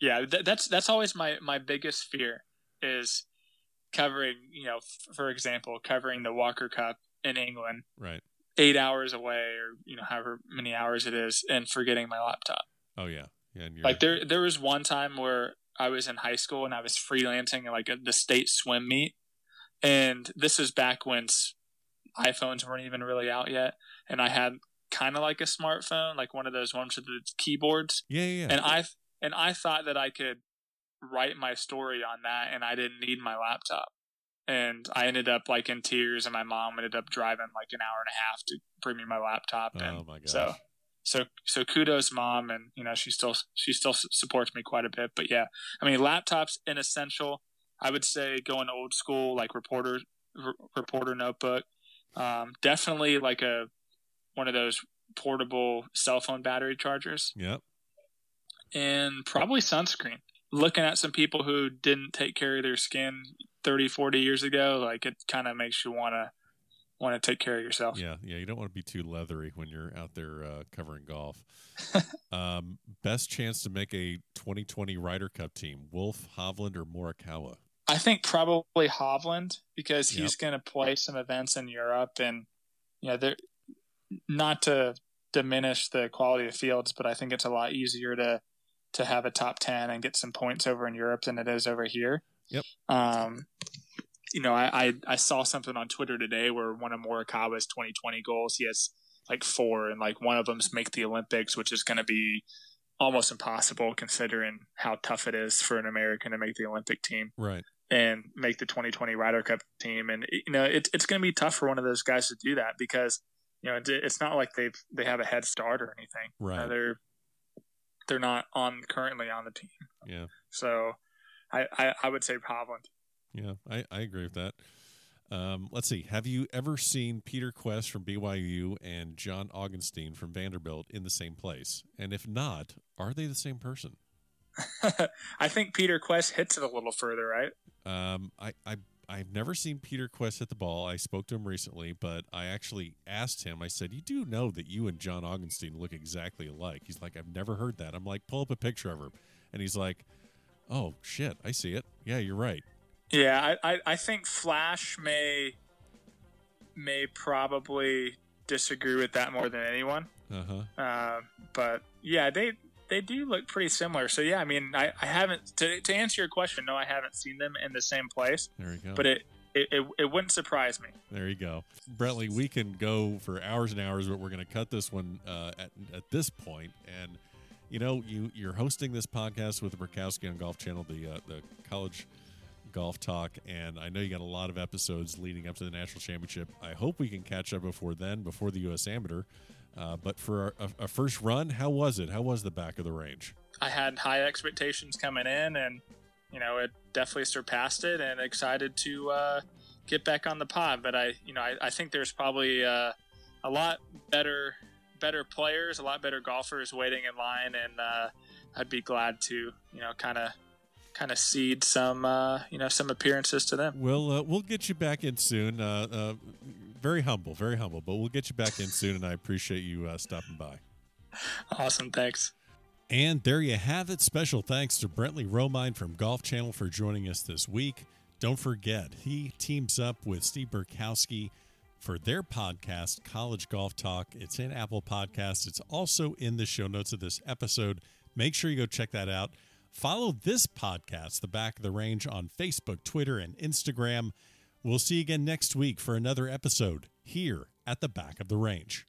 Yeah, th- that's that's always my my biggest fear is covering. You know, f- for example, covering the Walker Cup in England, Right. eight hours away, or you know, however many hours it is, and forgetting my laptop. Oh yeah. Yeah. Like there, there was one time where I was in high school and I was freelancing like a, the state swim meet, and this was back when iPhones weren't even really out yet, and I had kind of like a smartphone, like one of those ones with the keyboards, yeah. Yeah. and I and I thought that I could write my story on that, and I didn't need my laptop. And I ended up like in tears, and my mom ended up driving like an hour and a half to bring me my laptop. Oh and oh my gosh. so, so, so kudos, mom, and you know she still she still supports me quite a bit. But yeah, I mean, laptops an essential. I would say going old school, like reporter r- reporter notebook. Um, definitely like a one of those portable cell phone battery chargers, Yep. and probably sunscreen. Looking at some people who didn't take care of their skin 30, 40 years ago, like it kind of makes you want to want to take care of yourself. Yeah, yeah. You don't want to be too leathery when you're out there uh, covering golf. um, best chance to make a 2020 Ryder Cup team: Wolff, Hovland, or Morikawa. I think probably Hovland because Yep. he's going to play some events in Europe, and you know, they're not to diminish the quality of fields, but I think it's a lot easier to to have a top ten and get some points over in Europe than it is over here. Yep. Um, you know, I, I I saw something on Twitter today where one of Morikawa's 2020 goals, he has like four, and like one of them's make the Olympics, which is going to be almost impossible considering how tough it is for an American to make the Olympic team Right. and make the 2020 Ryder Cup team. And you know, it, it's going to be tough for one of those guys to do that because you know it, it's not like they've they have a head start or anything. Right. they're they're not on currently on the team. Yeah. So I I, I would say Hovland. Yeah. I, I agree with that. Um, let's see. Have you ever seen Peter Kuest from BYU and John Augenstein from Vanderbilt in the same place? And if not, are they the same person? I think Peter Kuest hits it a little further, right? Um, I, I, I've never seen Peter Kuest hit the ball. I spoke to him recently, but I actually asked him, I said, You do know that you and John Augenstein look exactly alike. He's like, I've never heard that. I'm like, Pull up a picture of him. And he's like, Oh, shit. I see it. Yeah, you're right. Yeah, I, I, I think Flash may may probably disagree with that more than anyone. Uh huh. Uh, but yeah, they they do look pretty similar. So yeah, I mean, I, I haven't to, to answer your question. No, I haven't seen them in the same place, There you go. but it it, it, it wouldn't surprise me. There you go. Brentley, we can go for hours and hours, but we're going to cut this one uh, at, at this point. And, you know, you, you're hosting this podcast with the Burkowski on Golf Channel, the, uh, the college golf talk. And I know you got a lot of episodes leading up to the national championship. I hope we can catch up before then, before the U.S. Amateur. Uh, but for a, a first run, how was it? How was the back of the range? I had high expectations coming in, and you know, it definitely surpassed it. And excited to uh, get back on the pod. But I, you know, I, I think there's probably uh, a lot better better players, a lot better golfers waiting in line, and uh, I'd be glad to, you know, kind of kind of seed some, uh, you know, some appearances to them. We'll uh, we'll get you back in soon. Uh, uh, very humble, very humble, but we'll get you back in soon. And I appreciate you uh, stopping by. Awesome, thanks. And there you have it. Special thanks to Brentley Romine from Golf Channel for joining us this week. Don't forget, he teams up with Steve Burkowski for their podcast, College Golf Talk. It's in Apple Podcasts. It's also in the show notes of this episode. Make sure you go check that out. Follow this podcast, The Back of the Range, on Facebook, Twitter, and Instagram. We'll see you again next week for another episode here at the Back of the Range.